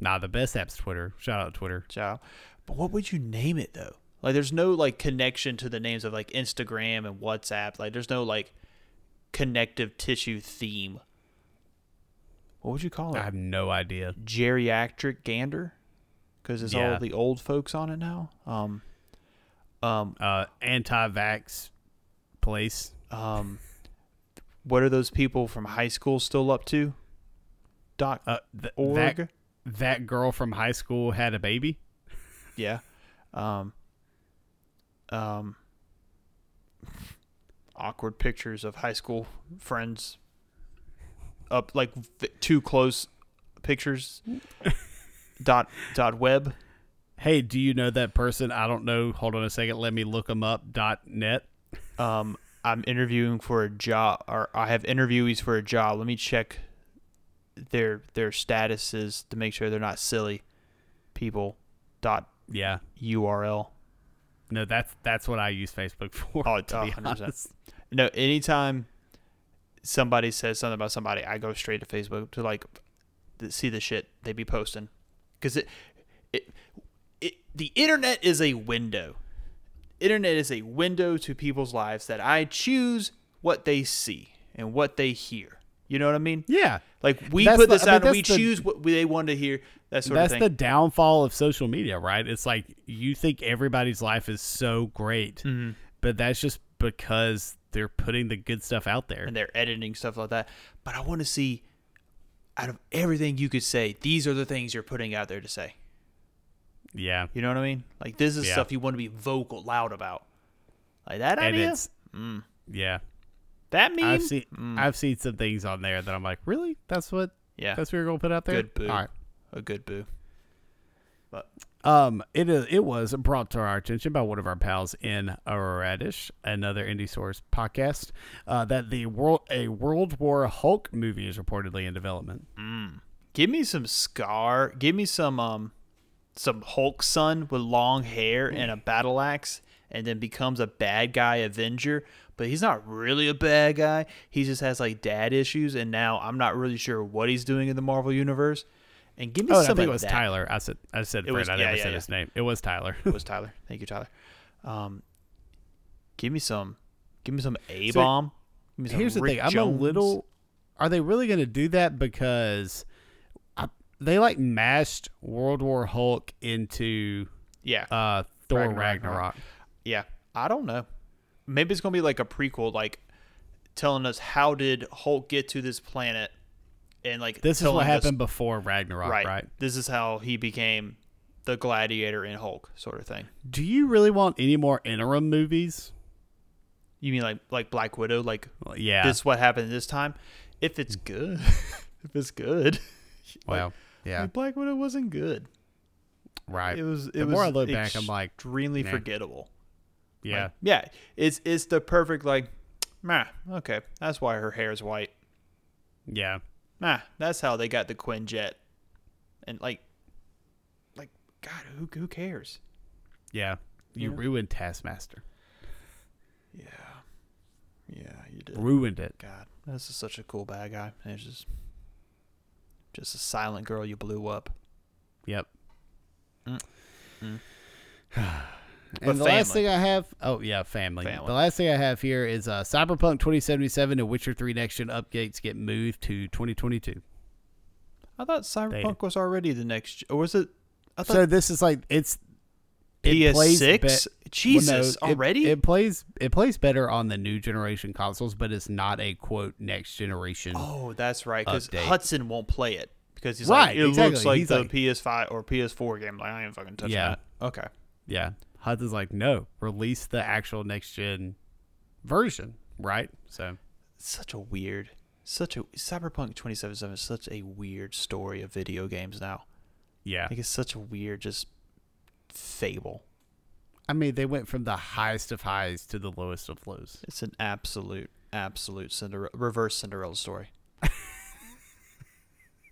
Nah, the best app's Twitter. Shout out Twitter. Ciao. But what would you name it though? Like, there's no like connection to the names of like Instagram and WhatsApp. Like, there's no like connective tissue theme. What would you call it? I have no idea. Geriatric gander, because it's Yeah. all the old folks on it now. Um, um, Uh, anti-vax place. um, what are those people from high school still up to? Dot Uh, th- org. that that girl from high school had a baby. Yeah. Um. Um. Awkward pictures of high school friends. Up like v- too close pictures. [laughs] dot dot web. Hey, do you know that person? I don't know. Hold on a second. Let me look them up. Dot net. Um. I'm interviewing for a job, or I have interviewees for a job. Let me check their their statuses to make sure they're not silly people. Dot Yeah. URL. No, that's that's what I use Facebook [laughs] for. Oh, to be 100%. honest. No, anytime somebody says something about somebody, I go straight to Facebook to like see the shit they be posting because it, it, it, the internet is a window. Internet is a window to people's lives that I choose what they see and what they hear. You know what I mean? Yeah. Like we That's put the- this I mean, out and we the- choose what they want to hear. That sort That's of the downfall of social media, right? It's like you think everybody's life is so great, Mm-hmm. but that's just because they're putting the good stuff out there. and they're editing stuff like that. But I want to see out of everything you could say, these are the things you're putting out there to say. Yeah. You know what I mean? Like this is Yeah. stuff you want to be vocal, loud about. Like that And idea. it's yeah. That meme. I've seen Mm. I've seen some things on there that I'm like, really? That's what yeah, that's what you're gonna put out there? good boo. All right. A good boo. But Um, it is. It was brought to our attention by one of our pals in Radish, another Indiesaurus podcast, uh, that the world a World War Hulk movie is reportedly in development. Mm. give me some Skaar. Give me some um, some Hulk son with long hair and a battle axe, and then becomes a bad guy Avenger. But he's not really a bad guy. He just has like dad issues, and now I'm not really sure what he's doing in the Marvel universe. And give me Oh, and I some think it was that. Tyler. I said I said Fred. was- I yeah, never yeah, said yeah. his name. It was Tyler. It was [laughs] Tyler. Thank you, Tyler. Um, give me some. Give me some A-Bomb. Here's the thing. I'm a little. Are they really going to do that? Because they like mashed World War Hulk into Yeah. uh, Thor Ragnarok. Ragnarok. Yeah, I don't know. Maybe it's gonna be like a prequel, like telling us how did Hulk get to this planet, and like This is what us- happened before Ragnarok, right. right? This is how he became the gladiator in Hulk, sort of thing. Do you really want any more interim movies? You mean like like Black Widow? Like Well, yeah. this is what happened this time? If it's good, [laughs] if it's good, well, yeah. like Black Widow wasn't good. Right. It was. It the was more I look back, I'm like, extremely nah. forgettable. yeah, Like, yeah. It's it's the perfect like, meh. Okay, that's why her hair is white. yeah. Nah, that's how they got the Quinjet. And like, like God, who who cares? Yeah. You Yeah. ruined Taskmaster. Yeah, yeah, you did. Ruined it. God, this is such a cool bad guy. It's just, just a silent girl you blew up. Yep. Mm. Mm. [sighs] and But the last thing I have, oh yeah, family. Family. The last thing I have here is uh, Cyberpunk 2077 and Witcher 3 Next Gen updates get moved to 2022. I thought Cyberpunk was already the next, or was it? I So this is like it's it plays PS6. be- well, no, Jesus, it- already? It, plays it plays better on the new generation consoles, but it's not a quote next generation. oh, that's right. Because Hudson won't play it because he's Right, like, it exactly. looks like He's the like- PS5 or PS4 game. Like I ain't fucking touching Yeah. that. Okay. Yeah, Hudson's like, no, release the actual next gen version, right? So such a weird, such a Cyberpunk 2077 is such a weird story of video games now. yeah, Like it's such a weird, just fable. I mean, they went from the highest of highs to the lowest of lows. It's an absolute, absolute Cinderella, reverse Cinderella story. [laughs]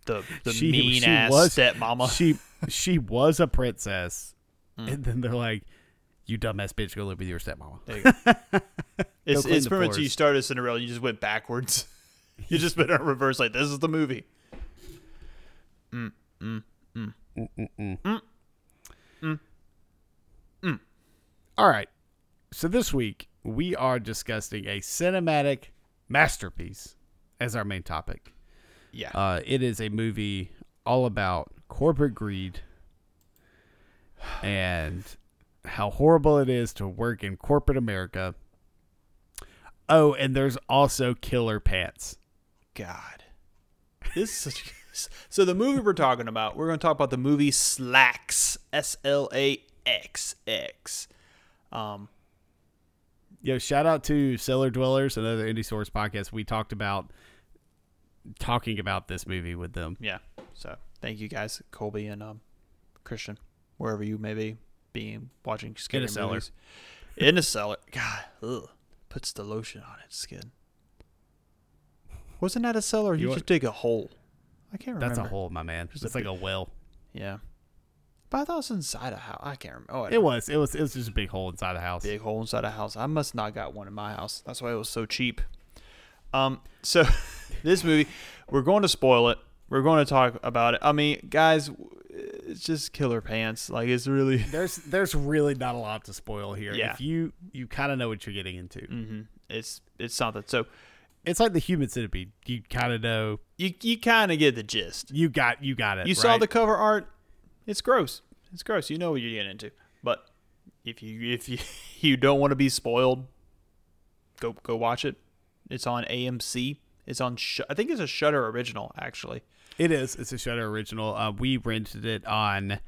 the the She- mean she ass was- stepmama. She she was a princess, Mm. and then they're like, "You dumbass bitch, go live with your stepmama." There you go. [laughs] it's it's the pretty much you floors. started Cinderella, you just went backwards. [laughs] you just been on reverse. Like this is the movie. Mm, mm, mm. All right. So this week we are discussing a cinematic masterpiece as our main topic. Yeah. Uh, it is a movie all about corporate greed and how horrible it is to work in corporate America. Oh, and there's also killer pants. God. This is such [laughs] So the movie we're talking about, we're going to talk about the movie Slaxx, S L A X X. Um Yo, shout out to Cellar Dwellers, another Indiesaurus podcast. We talked about talking about this movie with them. yeah. So, thank you guys, Colby and um Christian, wherever you may be being watching scary In a cellar. movies. In a cellar. God, ugh. Puts the lotion on its skin. Wasn't that a cellar? You, You just dig a hole. I can't remember. That's a hole, my man. It's like a well. Yeah. But I thought it was inside a house. I can't remember. Oh, It was. It was. It was just a big hole inside the house. big hole inside a house. I must not got one in my house. That's why it was so cheap. Um, so [laughs] this movie, we're going to spoil it. We're going to talk about it. I mean, guys, it's just killer pants. Like it's really. [laughs] There's there's really not a lot to spoil here. Yeah. If you you kind of know what you're getting into. hmm It's it's something. So It's like the human centipede. You kind of know. You you kind of get the gist. You got you got it. You saw the cover art. It's gross. It's gross. You know what you're getting into. But if you if you [laughs] you don't want to be spoiled, go go watch it. It's on AMC. It's on. Sh- I think it's a Shudder original actually. It is. It's a Shudder original. Uh, we rented it on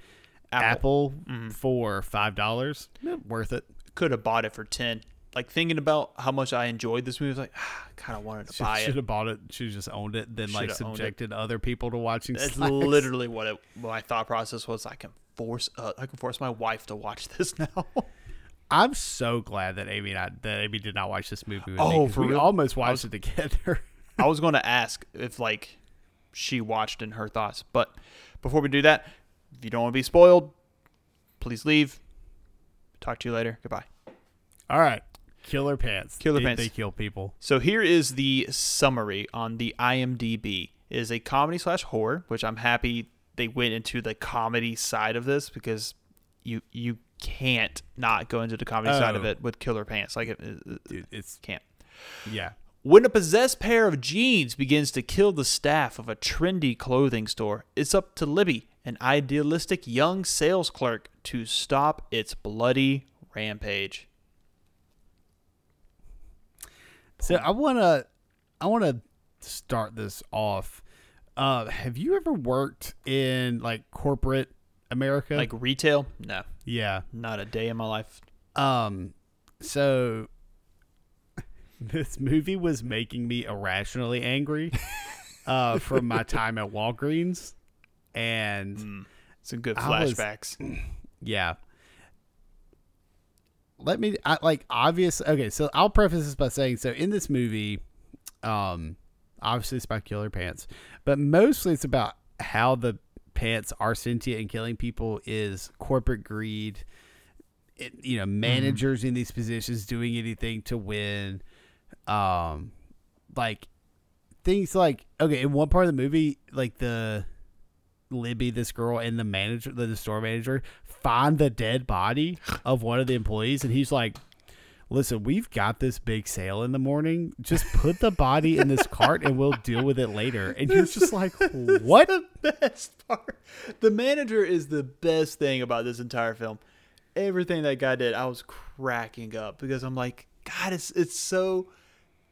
Apple, Mm-hmm. for five dollars. Worth it. Could have bought it for ten. Like thinking about how much I enjoyed this movie, I was like, ah, I kind of wanted to buy it. Should have bought it. Should have just owned it. Then like owned it. subjected other people to watching. That's literally what it. My thought process was. I can force. Uh, I can force my wife to watch this [laughs] now. I'm so glad that Amy I, that Amy did not watch this movie. With me, Oh, 'cause for we real? almost watched it together. [laughs] I was going to ask if like she watched and her thoughts, but before we do that, if you don't want to be spoiled, please leave. Talk to you later. Goodbye. All right, Killer Pants. Killer Did Pants. They kill people. So here is the summary on the IMDb. It is a comedy slash horror, which I'm happy they went into the comedy side of this because you you can't not go into the comedy side of Oh. it with Killer Pants. Like it, it- Dude, it's can't. yeah. When a possessed pair of jeans begins to kill the staff of a trendy clothing store, it's up to Libby, an idealistic young sales clerk, to stop its bloody rampage. So I wanna, I wanna start this off. Uh, have you ever worked in like corporate America? Like retail? No, yeah. not a day in my life. Um, so [laughs] this movie was making me irrationally angry. [laughs] uh, from my time at Walgreens, and Some good I was- flashbacks. [clears throat] yeah. Let me I, like obvious. Okay, so I'll preface this by saying so in this movie, um, obviously it's about killer pants, but mostly it's about how the pants are sentient and killing people is corporate greed. It, you know, managers in these positions doing anything to win. Um, like things like okay, in one part of the movie, like the Libby, this girl, and the manager, the store manager, find the dead body of one of the employees, and he's like, "Listen, we've got this big sale in the morning. Just put the body in this cart, and we'll deal with it later." And you're just like, "What?" the best part. The manager is the best thing about this entire film. Everything that guy did, I was cracking up because I'm like, God, it's it's so,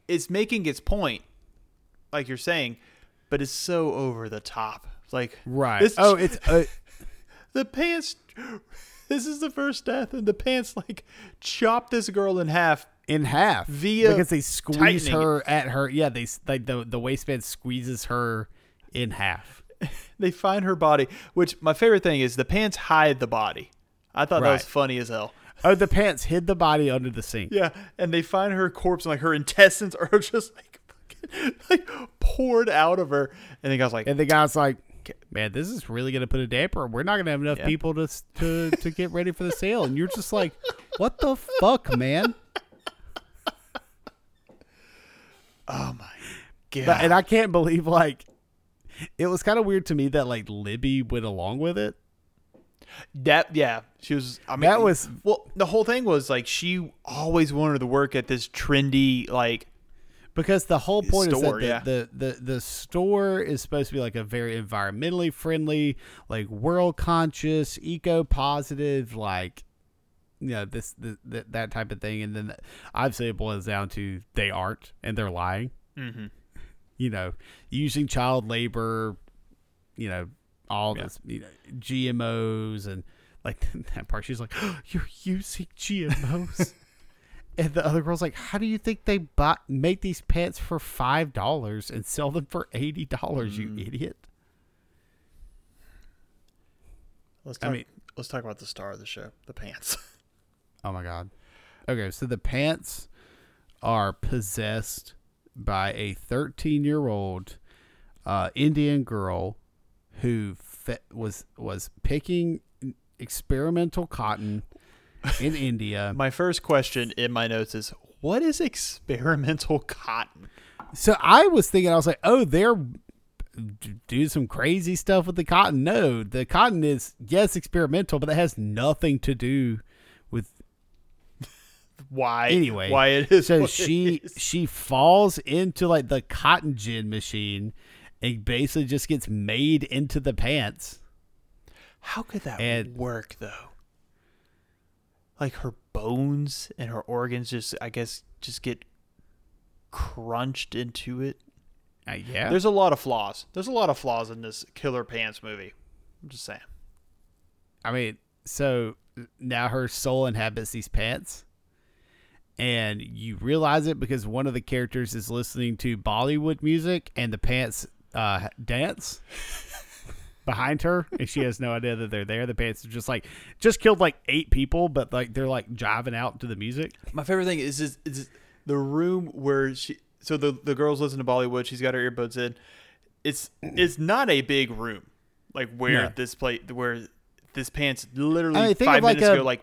it's making its point, like you're saying, but it's so over the top. Like Right? this- oh, it's uh, [laughs] the pants. This is the first death, and the pants like chop this girl in half. in half Via because they squeeze her at her. Yeah, they like the the waistband squeezes her in half. [laughs] They find her body, which my favorite thing is the pants hide the body. I thought that was funny as hell. Oh, the pants hid the body under the sink. Yeah, and they find her corpse, and like her intestines [laughs] are just like fucking, like poured out of her. And the guy's like, And the guy's like, "Man, this is really gonna put a damper. We're not gonna have enough Yeah. people to to to [laughs] get ready for the sale." And you're just like, "What the fuck, man?" [laughs] "Oh my god!" But- and I can't believe like it was kind of weird to me that like Libby went along with it. that yeah, she was. I mean, That was- well. The whole thing was like she always wanted to work at this trendy like Because the whole point Store, is yeah. that the, the, the, the store is supposed to be like a very environmentally friendly, like world conscious, eco positive, like you know this, that type of thing. And then obviously it boils down to they aren't and they're lying. Mm-hmm. You know, using child labor, you know, all Yeah. this, you know, GMOs and like [laughs] that part. She's like, [gasps] "You're using GMOs." And the other girl's like, "How do you think they buy, make these pants for five dollars and sell them for eighty dollars? You Mm. idiot!" let's I talk. mean- let's talk about the star of the show, the pants. [laughs] Oh my god. Okay, so the pants are possessed by a thirteen-year-old uh, Indian girl who fe- was was picking experimental cotton [laughs] in India. my first question in my notes is, "What is experimental cotton?" So I was thinking, I was like, oh, they're d- do some crazy stuff with the cotton. No, the cotton is yes experimental, but that has nothing to do with why Anyway, why it is. so she is. she falls into like the cotton gin machine and basically just gets made into the pants. How could that and- work though? Like her bones and her organs just I guess just get crunched into it. Uh, yeah. There's a lot of flaws. There's a lot of flaws in this Killer Pants movie. I'm just saying. I mean, so now her soul inhabits these pants. And you realize it because one of the characters is listening to Bollywood music and the pants uh, dance [laughs] behind her. And she has no idea that they're there. The pants are just like, just killed like eight people, but like they're like jiving out to the music. My favorite thing is is, is the room where she. So the the girls listen to Bollywood. She's got her earbuds in. It's it's not a big room, like where No. this play where this pants literally I mean, think five of like minutes a- ago. Like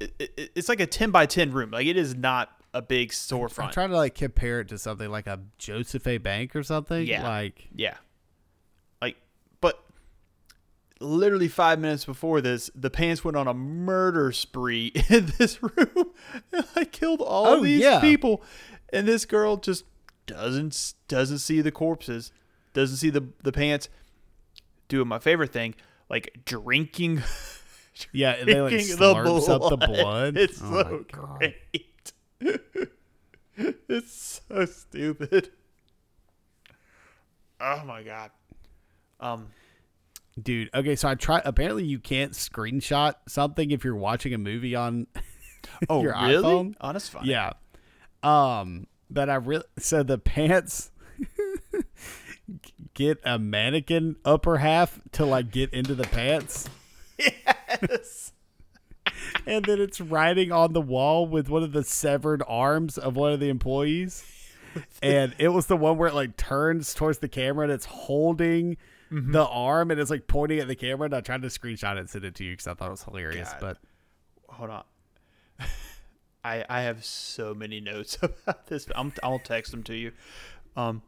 it, it, it's like a ten by ten room. Like it is not a big storefront. I'm trying to like compare it to something like a Joseph A. Bank or something. Yeah. Like, Yeah. Literally five minutes before this, the pants went on a murder spree [laughs] in this room. [laughs] and I killed all Oh, these yeah. people, and this girl just doesn't doesn't see the corpses, doesn't see the the pants. Doing my favorite thing, like drinking, [laughs] yeah, and they like slurps up the blood. It's Oh so great. it's so stupid. Oh my god. Um, Dude, okay, so I try. Apparently, you can't screenshot something if you're watching a movie on. [laughs] oh Your really? iPhone? Oh, that's fine. Yeah, um, but I really so the pants [laughs] get a mannequin upper half to like get into the pants, Yes. [laughs] and then it's writing on the wall with one of the severed arms of one of the employees. And it was the one where it like turns towards the camera and it's holding Mm-hmm. the arm and it's like pointing at the camera. And I tried to screenshot it and send it to you because I thought it was hilarious. God. But Hold on. [laughs] I I have so many notes [laughs] about this. I'm, I'll text them to you. Um.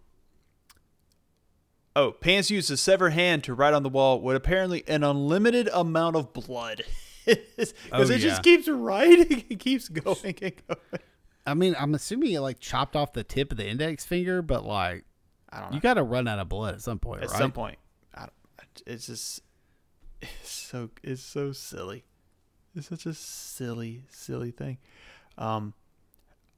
Oh, Pants used a severed hand to write on the wall with apparently an unlimited amount of blood. [laughs] Because Oh, it yeah. just keeps writing. It keeps going and going. I mean, I'm assuming it like chopped off the tip of the index finger, but like I don't know. you got to run out of blood at some point, At right? some point, I it's just it's so it's so silly. It's such a silly, silly thing. Um,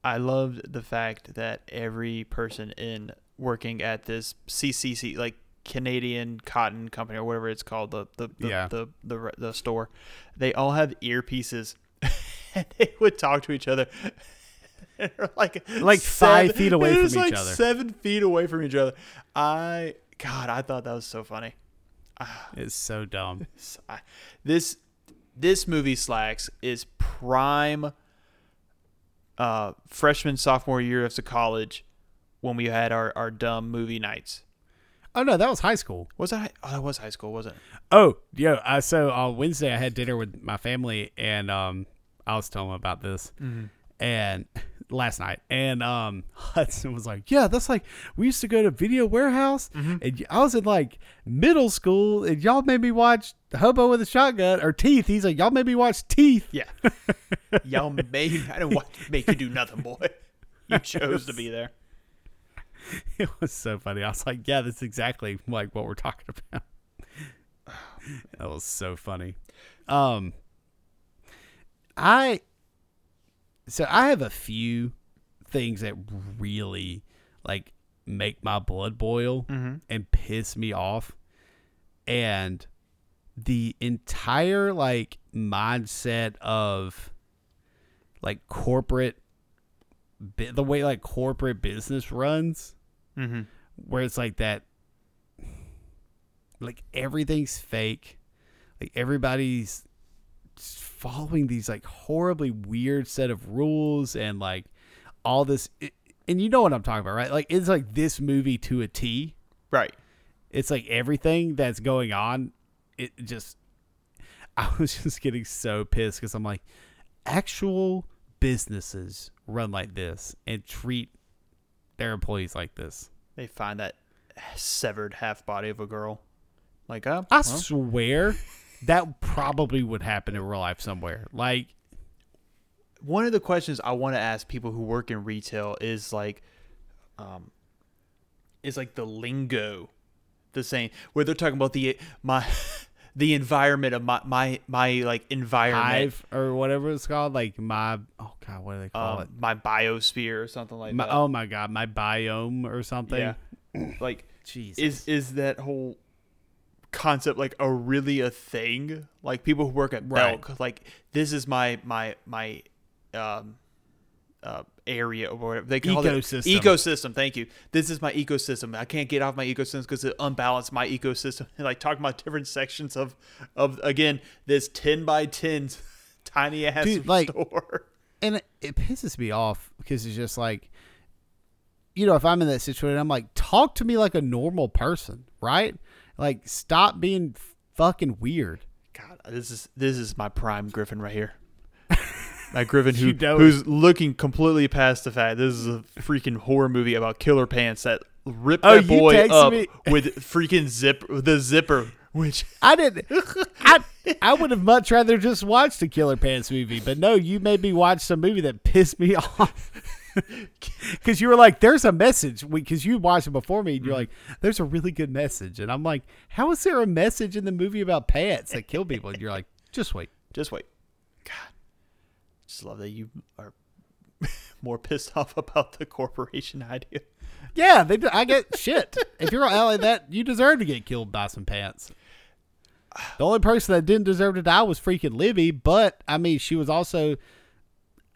I loved the fact that every person in working at this CCC, like Canadian Cotton Company or whatever it's called, the the the Yeah. the, the, re- the store, they all have earpieces, [laughs] and they would talk to each other. [laughs] Like Like five feet away it from each like other. Seven feet away from each other. I God, I thought that was so funny. [sighs] It's so dumb. [laughs] This this movie Slaxx is prime uh freshman sophomore year of college when we had our, our dumb movie nights. Oh no, that was high school. Was that? Oh, that was high school, wasn't it? Oh, yo, uh, so on Wednesday I had dinner with my family, and um, I was telling them about this, and [laughs] last night, and um, [laughs] Hudson was like, "Yeah, that's like we used to go to Video Warehouse, and I was in like middle school, and y'all made me watch Hobo with a Shotgun or Teeth." He's like, "Y'all made me watch Teeth." Yeah. [laughs] Y'all made I didn't want to make you do nothing, boy. You chose to be there. [laughs] It was so funny. I was like, "Yeah, that's exactly like what we're talking about." [sighs] that was so funny. Um, I so I have a few things that really like make my blood boil and piss me off, and the entire like mindset of like corporate the way like corporate business runs Mm-hmm. where it's like that like everything's fake. Like everybody's following these like horribly weird set of rules and like all this and you know what i'm talking about right? Like it's like this movie to a t. Right. it's like everything that's going on it just [laughs] i was just getting so pissed because i'm like actual businesses run like this and treat their employees like this. They find that severed half body of a girl. Like, uh, I well, swear that probably would happen in real life somewhere. Like, one of the questions I want to ask people who work in retail is like, um, is like the lingo, the same where they're talking about the my. [laughs] The environment of my my my like environment, Hive or whatever it's called, like my oh god, what do they call um, it? my biosphere or something like My, that. oh my god, my biome or something. yeah, [clears throat] like Jesus. is is that whole concept like a really a thing like people who work at Right. belk like this is my my my um uh area or whatever they call Ecosystem. it. Ecosystem. Thank you. This is my ecosystem. I can't get off my ecosystem because it unbalanced my ecosystem. And [laughs] like talking about different sections of of again this 10 by 10 [laughs] tiny ass Dude, like- store [laughs] and it, it pisses me off because it's just like you know if i'm in that situation i'm like talk to me like a normal person right like stop being fucking weird. God, this is this is my prime Griffin right here. My Griffin [laughs] who who's looking completely past the fact this is a freaking horror movie about killer pants that rip Oh, that boy up me- [laughs] with freaking zip the zipper, which [laughs] i didn't i i would have much rather just watched a killer pants movie but no you made me watch some movie that pissed me off [laughs] because you were like there's a message because you watched it before me and you're mm-hmm. like there's a really good message and i'm like how is there a message in the movie about pants that kill people and you're like just wait just wait. God, just love that you are [laughs] more pissed off about the corporation idea. Yeah, they. do- I get shit. If you're like that, you deserve to get killed by some pants. The only person that didn't deserve to die was freaking Libby, but I mean, she was also.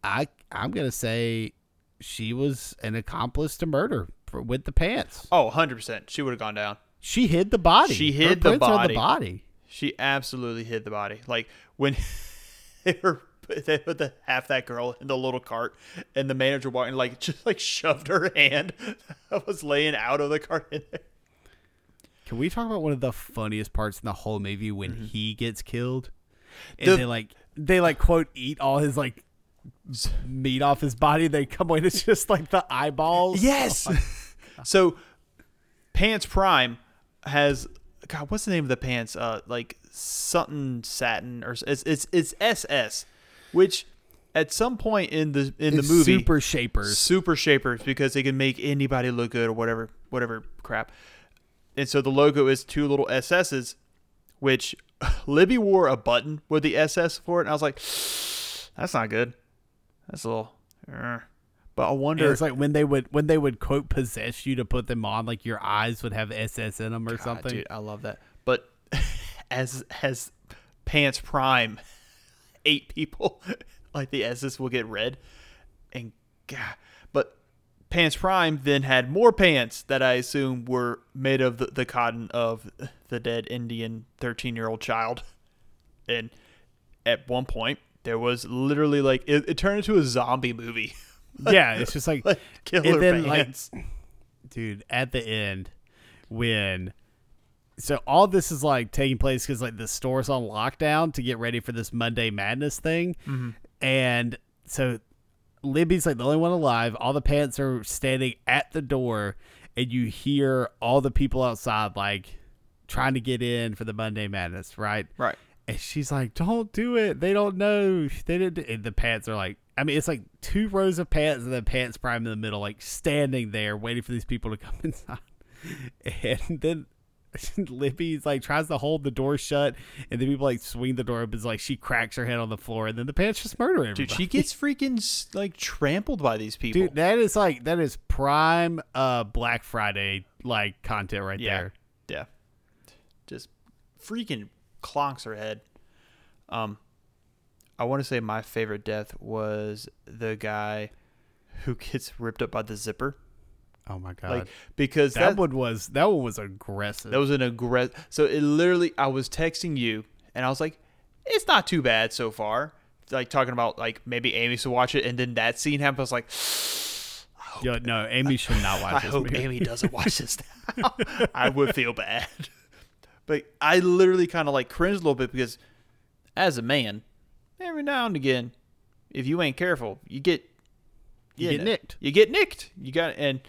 I I'm gonna say, she was an accomplice to murder for, with the pants. Oh, 100%. She would have gone down. She hid the body. She hid the body. the body. She absolutely hid the body. Like when [laughs] they were they put the half that girl in the little cart, and the manager walking like just like shoved her hand [laughs] that was laying out of the cart in there. Can we talk about one of the funniest parts in the whole movie when he gets killed? And Mm-hmm. The- they like they like quote eat all his like meat off his body. They come away it's just like the eyeballs. Yes. [laughs] so, Pants Prime has God. What's the name of the pants? Uh, like something satin or it's it's it's SS, which at some point in the in It's the movie super shapers. super shapers because they can make anybody look good or whatever whatever crap. And so the logo is two little SS's, which [laughs] Libby wore a button with the SS for it, and I was like, [sighs] that's not good. That's a little. uh." But I And wonder. it's like when they would when they would quote possess you to put them on, like your eyes would have SS in them or God, something. dude, I love that. But [laughs] as as Pants Prime, [laughs] eight people [laughs] like the SS will get red, and God, but Pants Prime then had more pants that I assume were made of the, the cotton of the dead Indian thirteen year old child, and at one point there was literally like it, it turned into a zombie movie. [laughs] yeah, it's just like, like killer then, like, pants. dude, at the end when so all this is like taking place because like the store's on lockdown to get ready for this Monday Madness thing, Mm-hmm. and so Libby's like the only one alive. All the pants are standing at the door, and you hear all the people outside like trying to get in for the Monday Madness, right? right. And she's like, "Don't do it. They don't know. They didn't." And the pants are like, I mean, it's like two rows of pants and then pants prime in the middle, like standing there waiting for these people to come [laughs] inside. And then [laughs] Libby's like tries to hold the door shut, and then people like swing the door open. It's like she cracks her head on the floor, and then the pants just murder everybody. Dude, she gets freaking like trampled by these people. Dude, that is like that is prime uh Black Friday like content right yeah, there. yeah, just freaking clonks her head. Um, I want to say my favorite death was the guy who gets ripped up by the zipper, Oh my god, like because that that, one was that one was aggressive. that was an aggressive. So it literally, I was texting you, and I was like, "It's not too bad so far." Like talking about like maybe Amy should watch it, and then that scene happened. I was like, Yo, no, Amy should not [laughs] watch I this hope movie. Amy doesn't watch this [laughs] now. I would feel bad. But I literally kind of like cringed a little bit because as a man, every now and again, if you ain't careful, you get You get nicked. You get nicked. You got and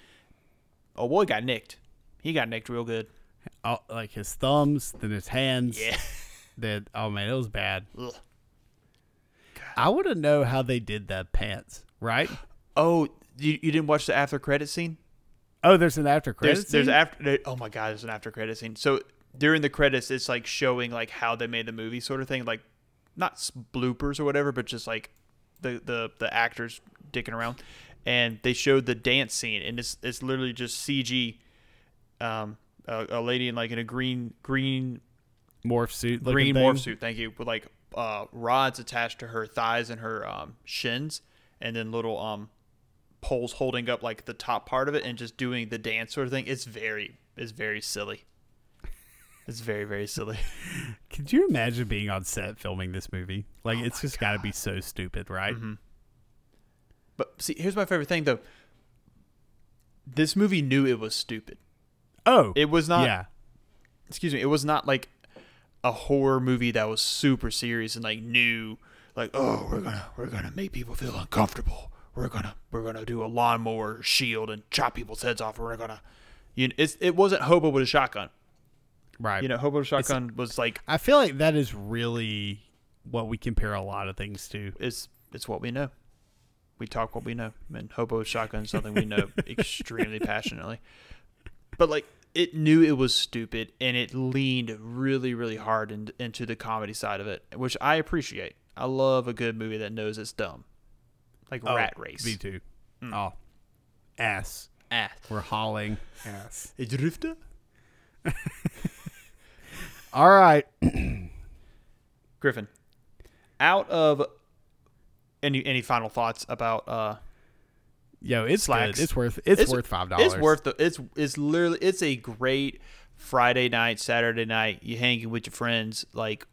oh boy got nicked. He got nicked real good. Oh, like his thumbs, then his hands. Yeah. [laughs] That oh man, it was bad. I want to know how they did that pants, right? [gasps] Oh, you, you didn't watch the after credit scene? Oh, there's an after There's credits. there's after there, oh my god, there's an after credit scene. So during the credits, it's like showing like how they made the movie, sort of thing, like not bloopers or whatever, but just like the the the actors dicking around, and they showed the dance scene, and it's it's literally just CG, um, a, a lady in like in a green green morph suit. green thing. morph suit, thank you, with like uh rods attached to her thighs and her um shins, and then little um poles holding up like the top part of it and just doing the dance sort of thing. It's very it's very silly. It's very very silly. [laughs] Could you imagine being on set filming this movie? Like, Oh it's just got to be so stupid, right? Mm-hmm. But see, here's my favorite thing though. This movie knew it was stupid. Oh, It was not. yeah. Excuse me. It was not like a horror movie that was super serious and like new. Like, oh, we're gonna we're gonna make people feel uncomfortable. We're gonna we're gonna do a lawnmower shield and chop people's heads off. We're gonna, you know, it's it wasn't hobo with a shotgun. Right. You know, hobo with a shotgun was like I feel like that is really what we compare a lot of things to. it's it's what we know. We talk what we know, and hobo shotgun is something we know [laughs] extremely passionately. But like, it knew it was stupid, and it leaned really, really hard in, into the comedy side of it, which I appreciate. I love a good movie that knows it's dumb, like Rat Race. Me too. Hmm. Oh, ass. Ah, We're hauling ass. a drifter. [laughs] All right. Griffin, out of any any final thoughts about uh Yo, it's Slaxx. good. It's worth. It's, worth five dollars. It's worth the. It's it's literally it's a great Friday night, Saturday night. You hanging with your friends, like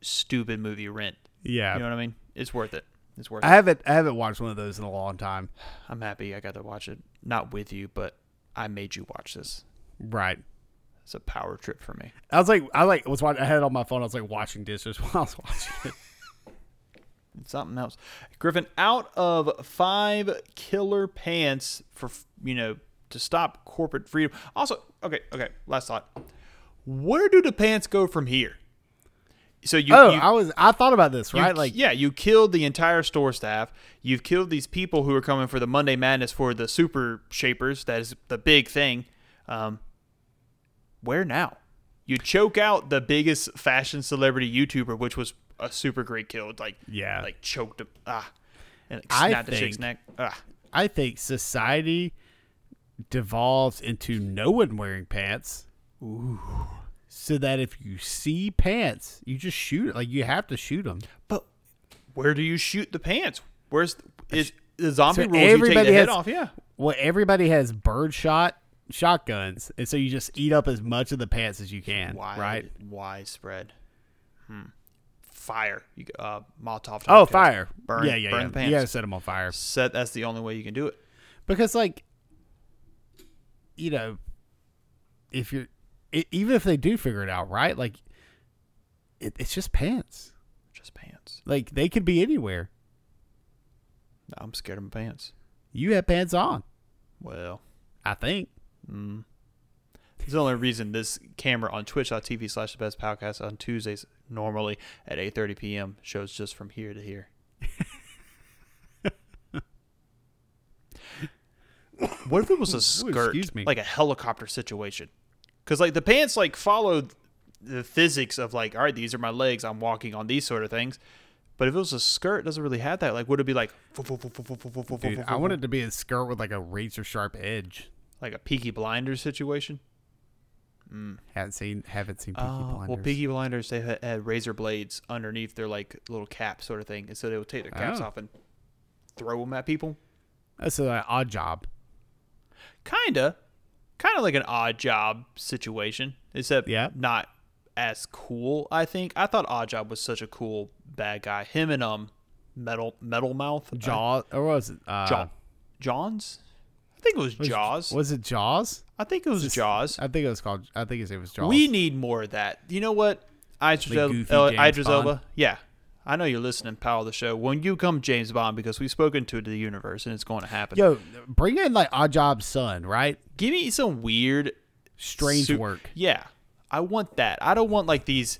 stupid movie rent. Yeah. You know what I mean? It's worth it. It's worth I it. haven't. I haven't watched one of those in a long time. I'm happy I got to watch it. Not with you, but I made you watch this. Right. It's a power trip for me. I was like, I like was watching. I had it on my phone. I was like watching dishes [laughs] while I was watching it. It's [laughs] something else. Griffin, out of five killer pants for you know to stop corporate freedom. Also, okay, okay. Last thought. Where do the pants go from here? So you, oh, you I was. I thought about this. you- Right. Like, yeah, you killed the entire store staff. You've killed these people who are coming for the Monday Madness for the Super Shapers. That is the big thing. Um, where now? You choke out the biggest fashion celebrity YouTuber, which was a super great kill. Like Yeah. like choked him. Ah, and I snapped the chick's think- neck. Ah, I think society devolves into no one wearing pants. Ooh. So that if you see pants, you just shoot it. Like you have to shoot them. but where do you shoot the pants? Where's is the zombie So rules? You take everybody the head off. Yeah. Well, everybody has birdshot shotguns, and so you just eat up as much of the pants as you can. Wide, Right. Widespread. Hmm. Fire. You uh, Molotov. Oh, fire! Burn, yeah, yeah, burn yeah. the pants. You gotta set them on fire Set. That's the only way you can do it. because, like, you know, if you're e even if they do figure it out, right? Like, it, it's just pants. Just pants. Like they could be anywhere. I'm scared of my pants. You have pants on. Well, I think. Mm. it's the only reason this camera on twitch.tv slash the best podcast on Tuesdays normally at 8.30 p.m. shows just from here to here. [laughs] what if it was a skirt, excuse me. like a helicopter situation? Because like the pants like followed the physics of like, all right, these are my legs. I'm walking on these sort of things. But if it was a skirt, it doesn't really have that. Like, would it be like, Dude, I want it to be a skirt with like a razor sharp edge. Like a Peaky Blinders situation? Haven't seen haven't seen Peaky Oh, Blinders. well, Peaky Blinders they had, had razor blades underneath their like little cap sort of thing, and so they would take their caps Oh. off and throw them at people. That's an odd job. Kinda, kind of like an odd job situation, except Yeah. not as cool. I think I thought Odd Job was such a cool bad guy. Him and um, metal metal mouth Jaws or was it uh, Jaw, Johns. I think it was was- Jaws. Was it Jaws? I think it was Jaws. I think it was called. I think his name was Jaws. We need more of that. You know what? Idris, Like El- goofy uh, El- Idris Elba. Yeah. I know you're listening, pal of the show. When you come James Bond, because we've spoken to the universe and it's going to happen. Yo, bring in like Odd Job's son, right? Give me some weird Strange su- work. Yeah. I want that. I don't want like these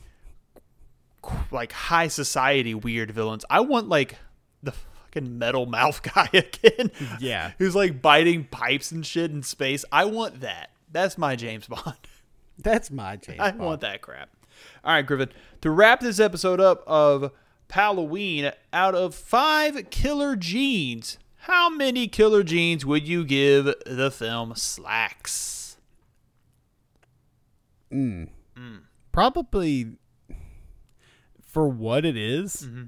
like high society weird villains. I want like the fucking metal mouth [laughs] guy again. Yeah. who's like biting pipes and shit in space. I want that. That's my James Bond. [laughs] That's my James. I Bond. want that crap. All right, Griffin. To wrap this episode up of Halloween, out of five killer jeans, how many killer jeans would you give the film Slaxx? Hmm. Hmm. Probably for what it is, mm-hmm.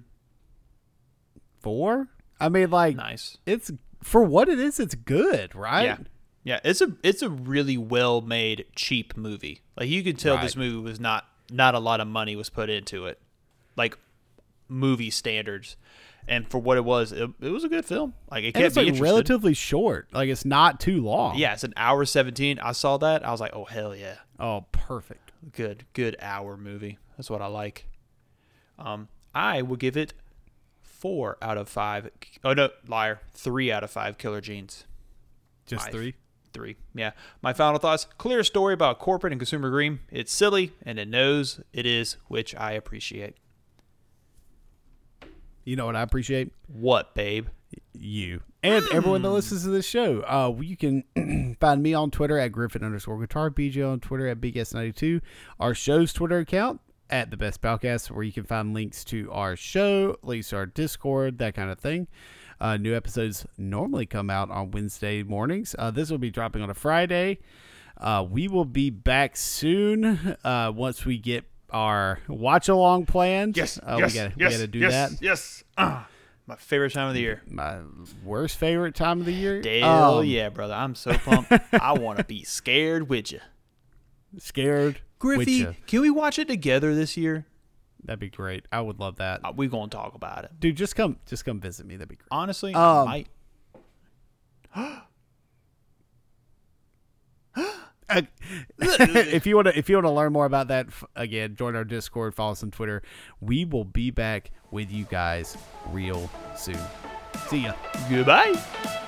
Four. I mean, like Nice. it's for what it is. It's good, right? Yeah. Yeah, it's a it's a really well made cheap movie. Like you could tell this movie was not not a lot of money was put into it. Like movie standards. And for what it was, it, it was a good film. Like it And kept it's me like relatively short. Like it's not too long. Yeah, it's an hour 17. I saw that. I was like, "Oh hell yeah." Oh, perfect. Good good hour movie. That's what I like. Um I will give it 4 out of 5. Oh no, liar. 3 out of 5 killer jeans. Just Five. three. Three. Yeah. My final thoughts clear story about corporate and consumer green. It's silly and it knows it is, which I appreciate. You know what I appreciate? What, babe? you and everyone that listens to this show. Uh, you can [clears throat] find me on Twitter at Griffin underscore guitar, BJ on Twitter at BigS92, our show's Twitter account at the Best Podcast, where you can find links to our show, links to our Discord, that kind of thing. Uh, new episodes normally come out on Wednesday mornings. Uh, this will be dropping on a Friday. Uh, we will be back soon uh, once we get our watch along planned. uh, we gotta, we gotta do that. Yes. Ah, my favorite time of the year. My worst favorite time of the year. Hell Um, yeah, brother. I'm so pumped. I want to be [laughs] scared with you. Scared. With Griffy, ya. can we watch it together this year? That'd be great. I would love that. Uh, we going to talk about it. Dude, just come just come visit me. That'd be great. Honestly, Um, I might. [gasps] if you want to if you want to learn more about that again, join our Discord, follow us on Twitter. We will be back with you guys real soon. See ya. Goodbye.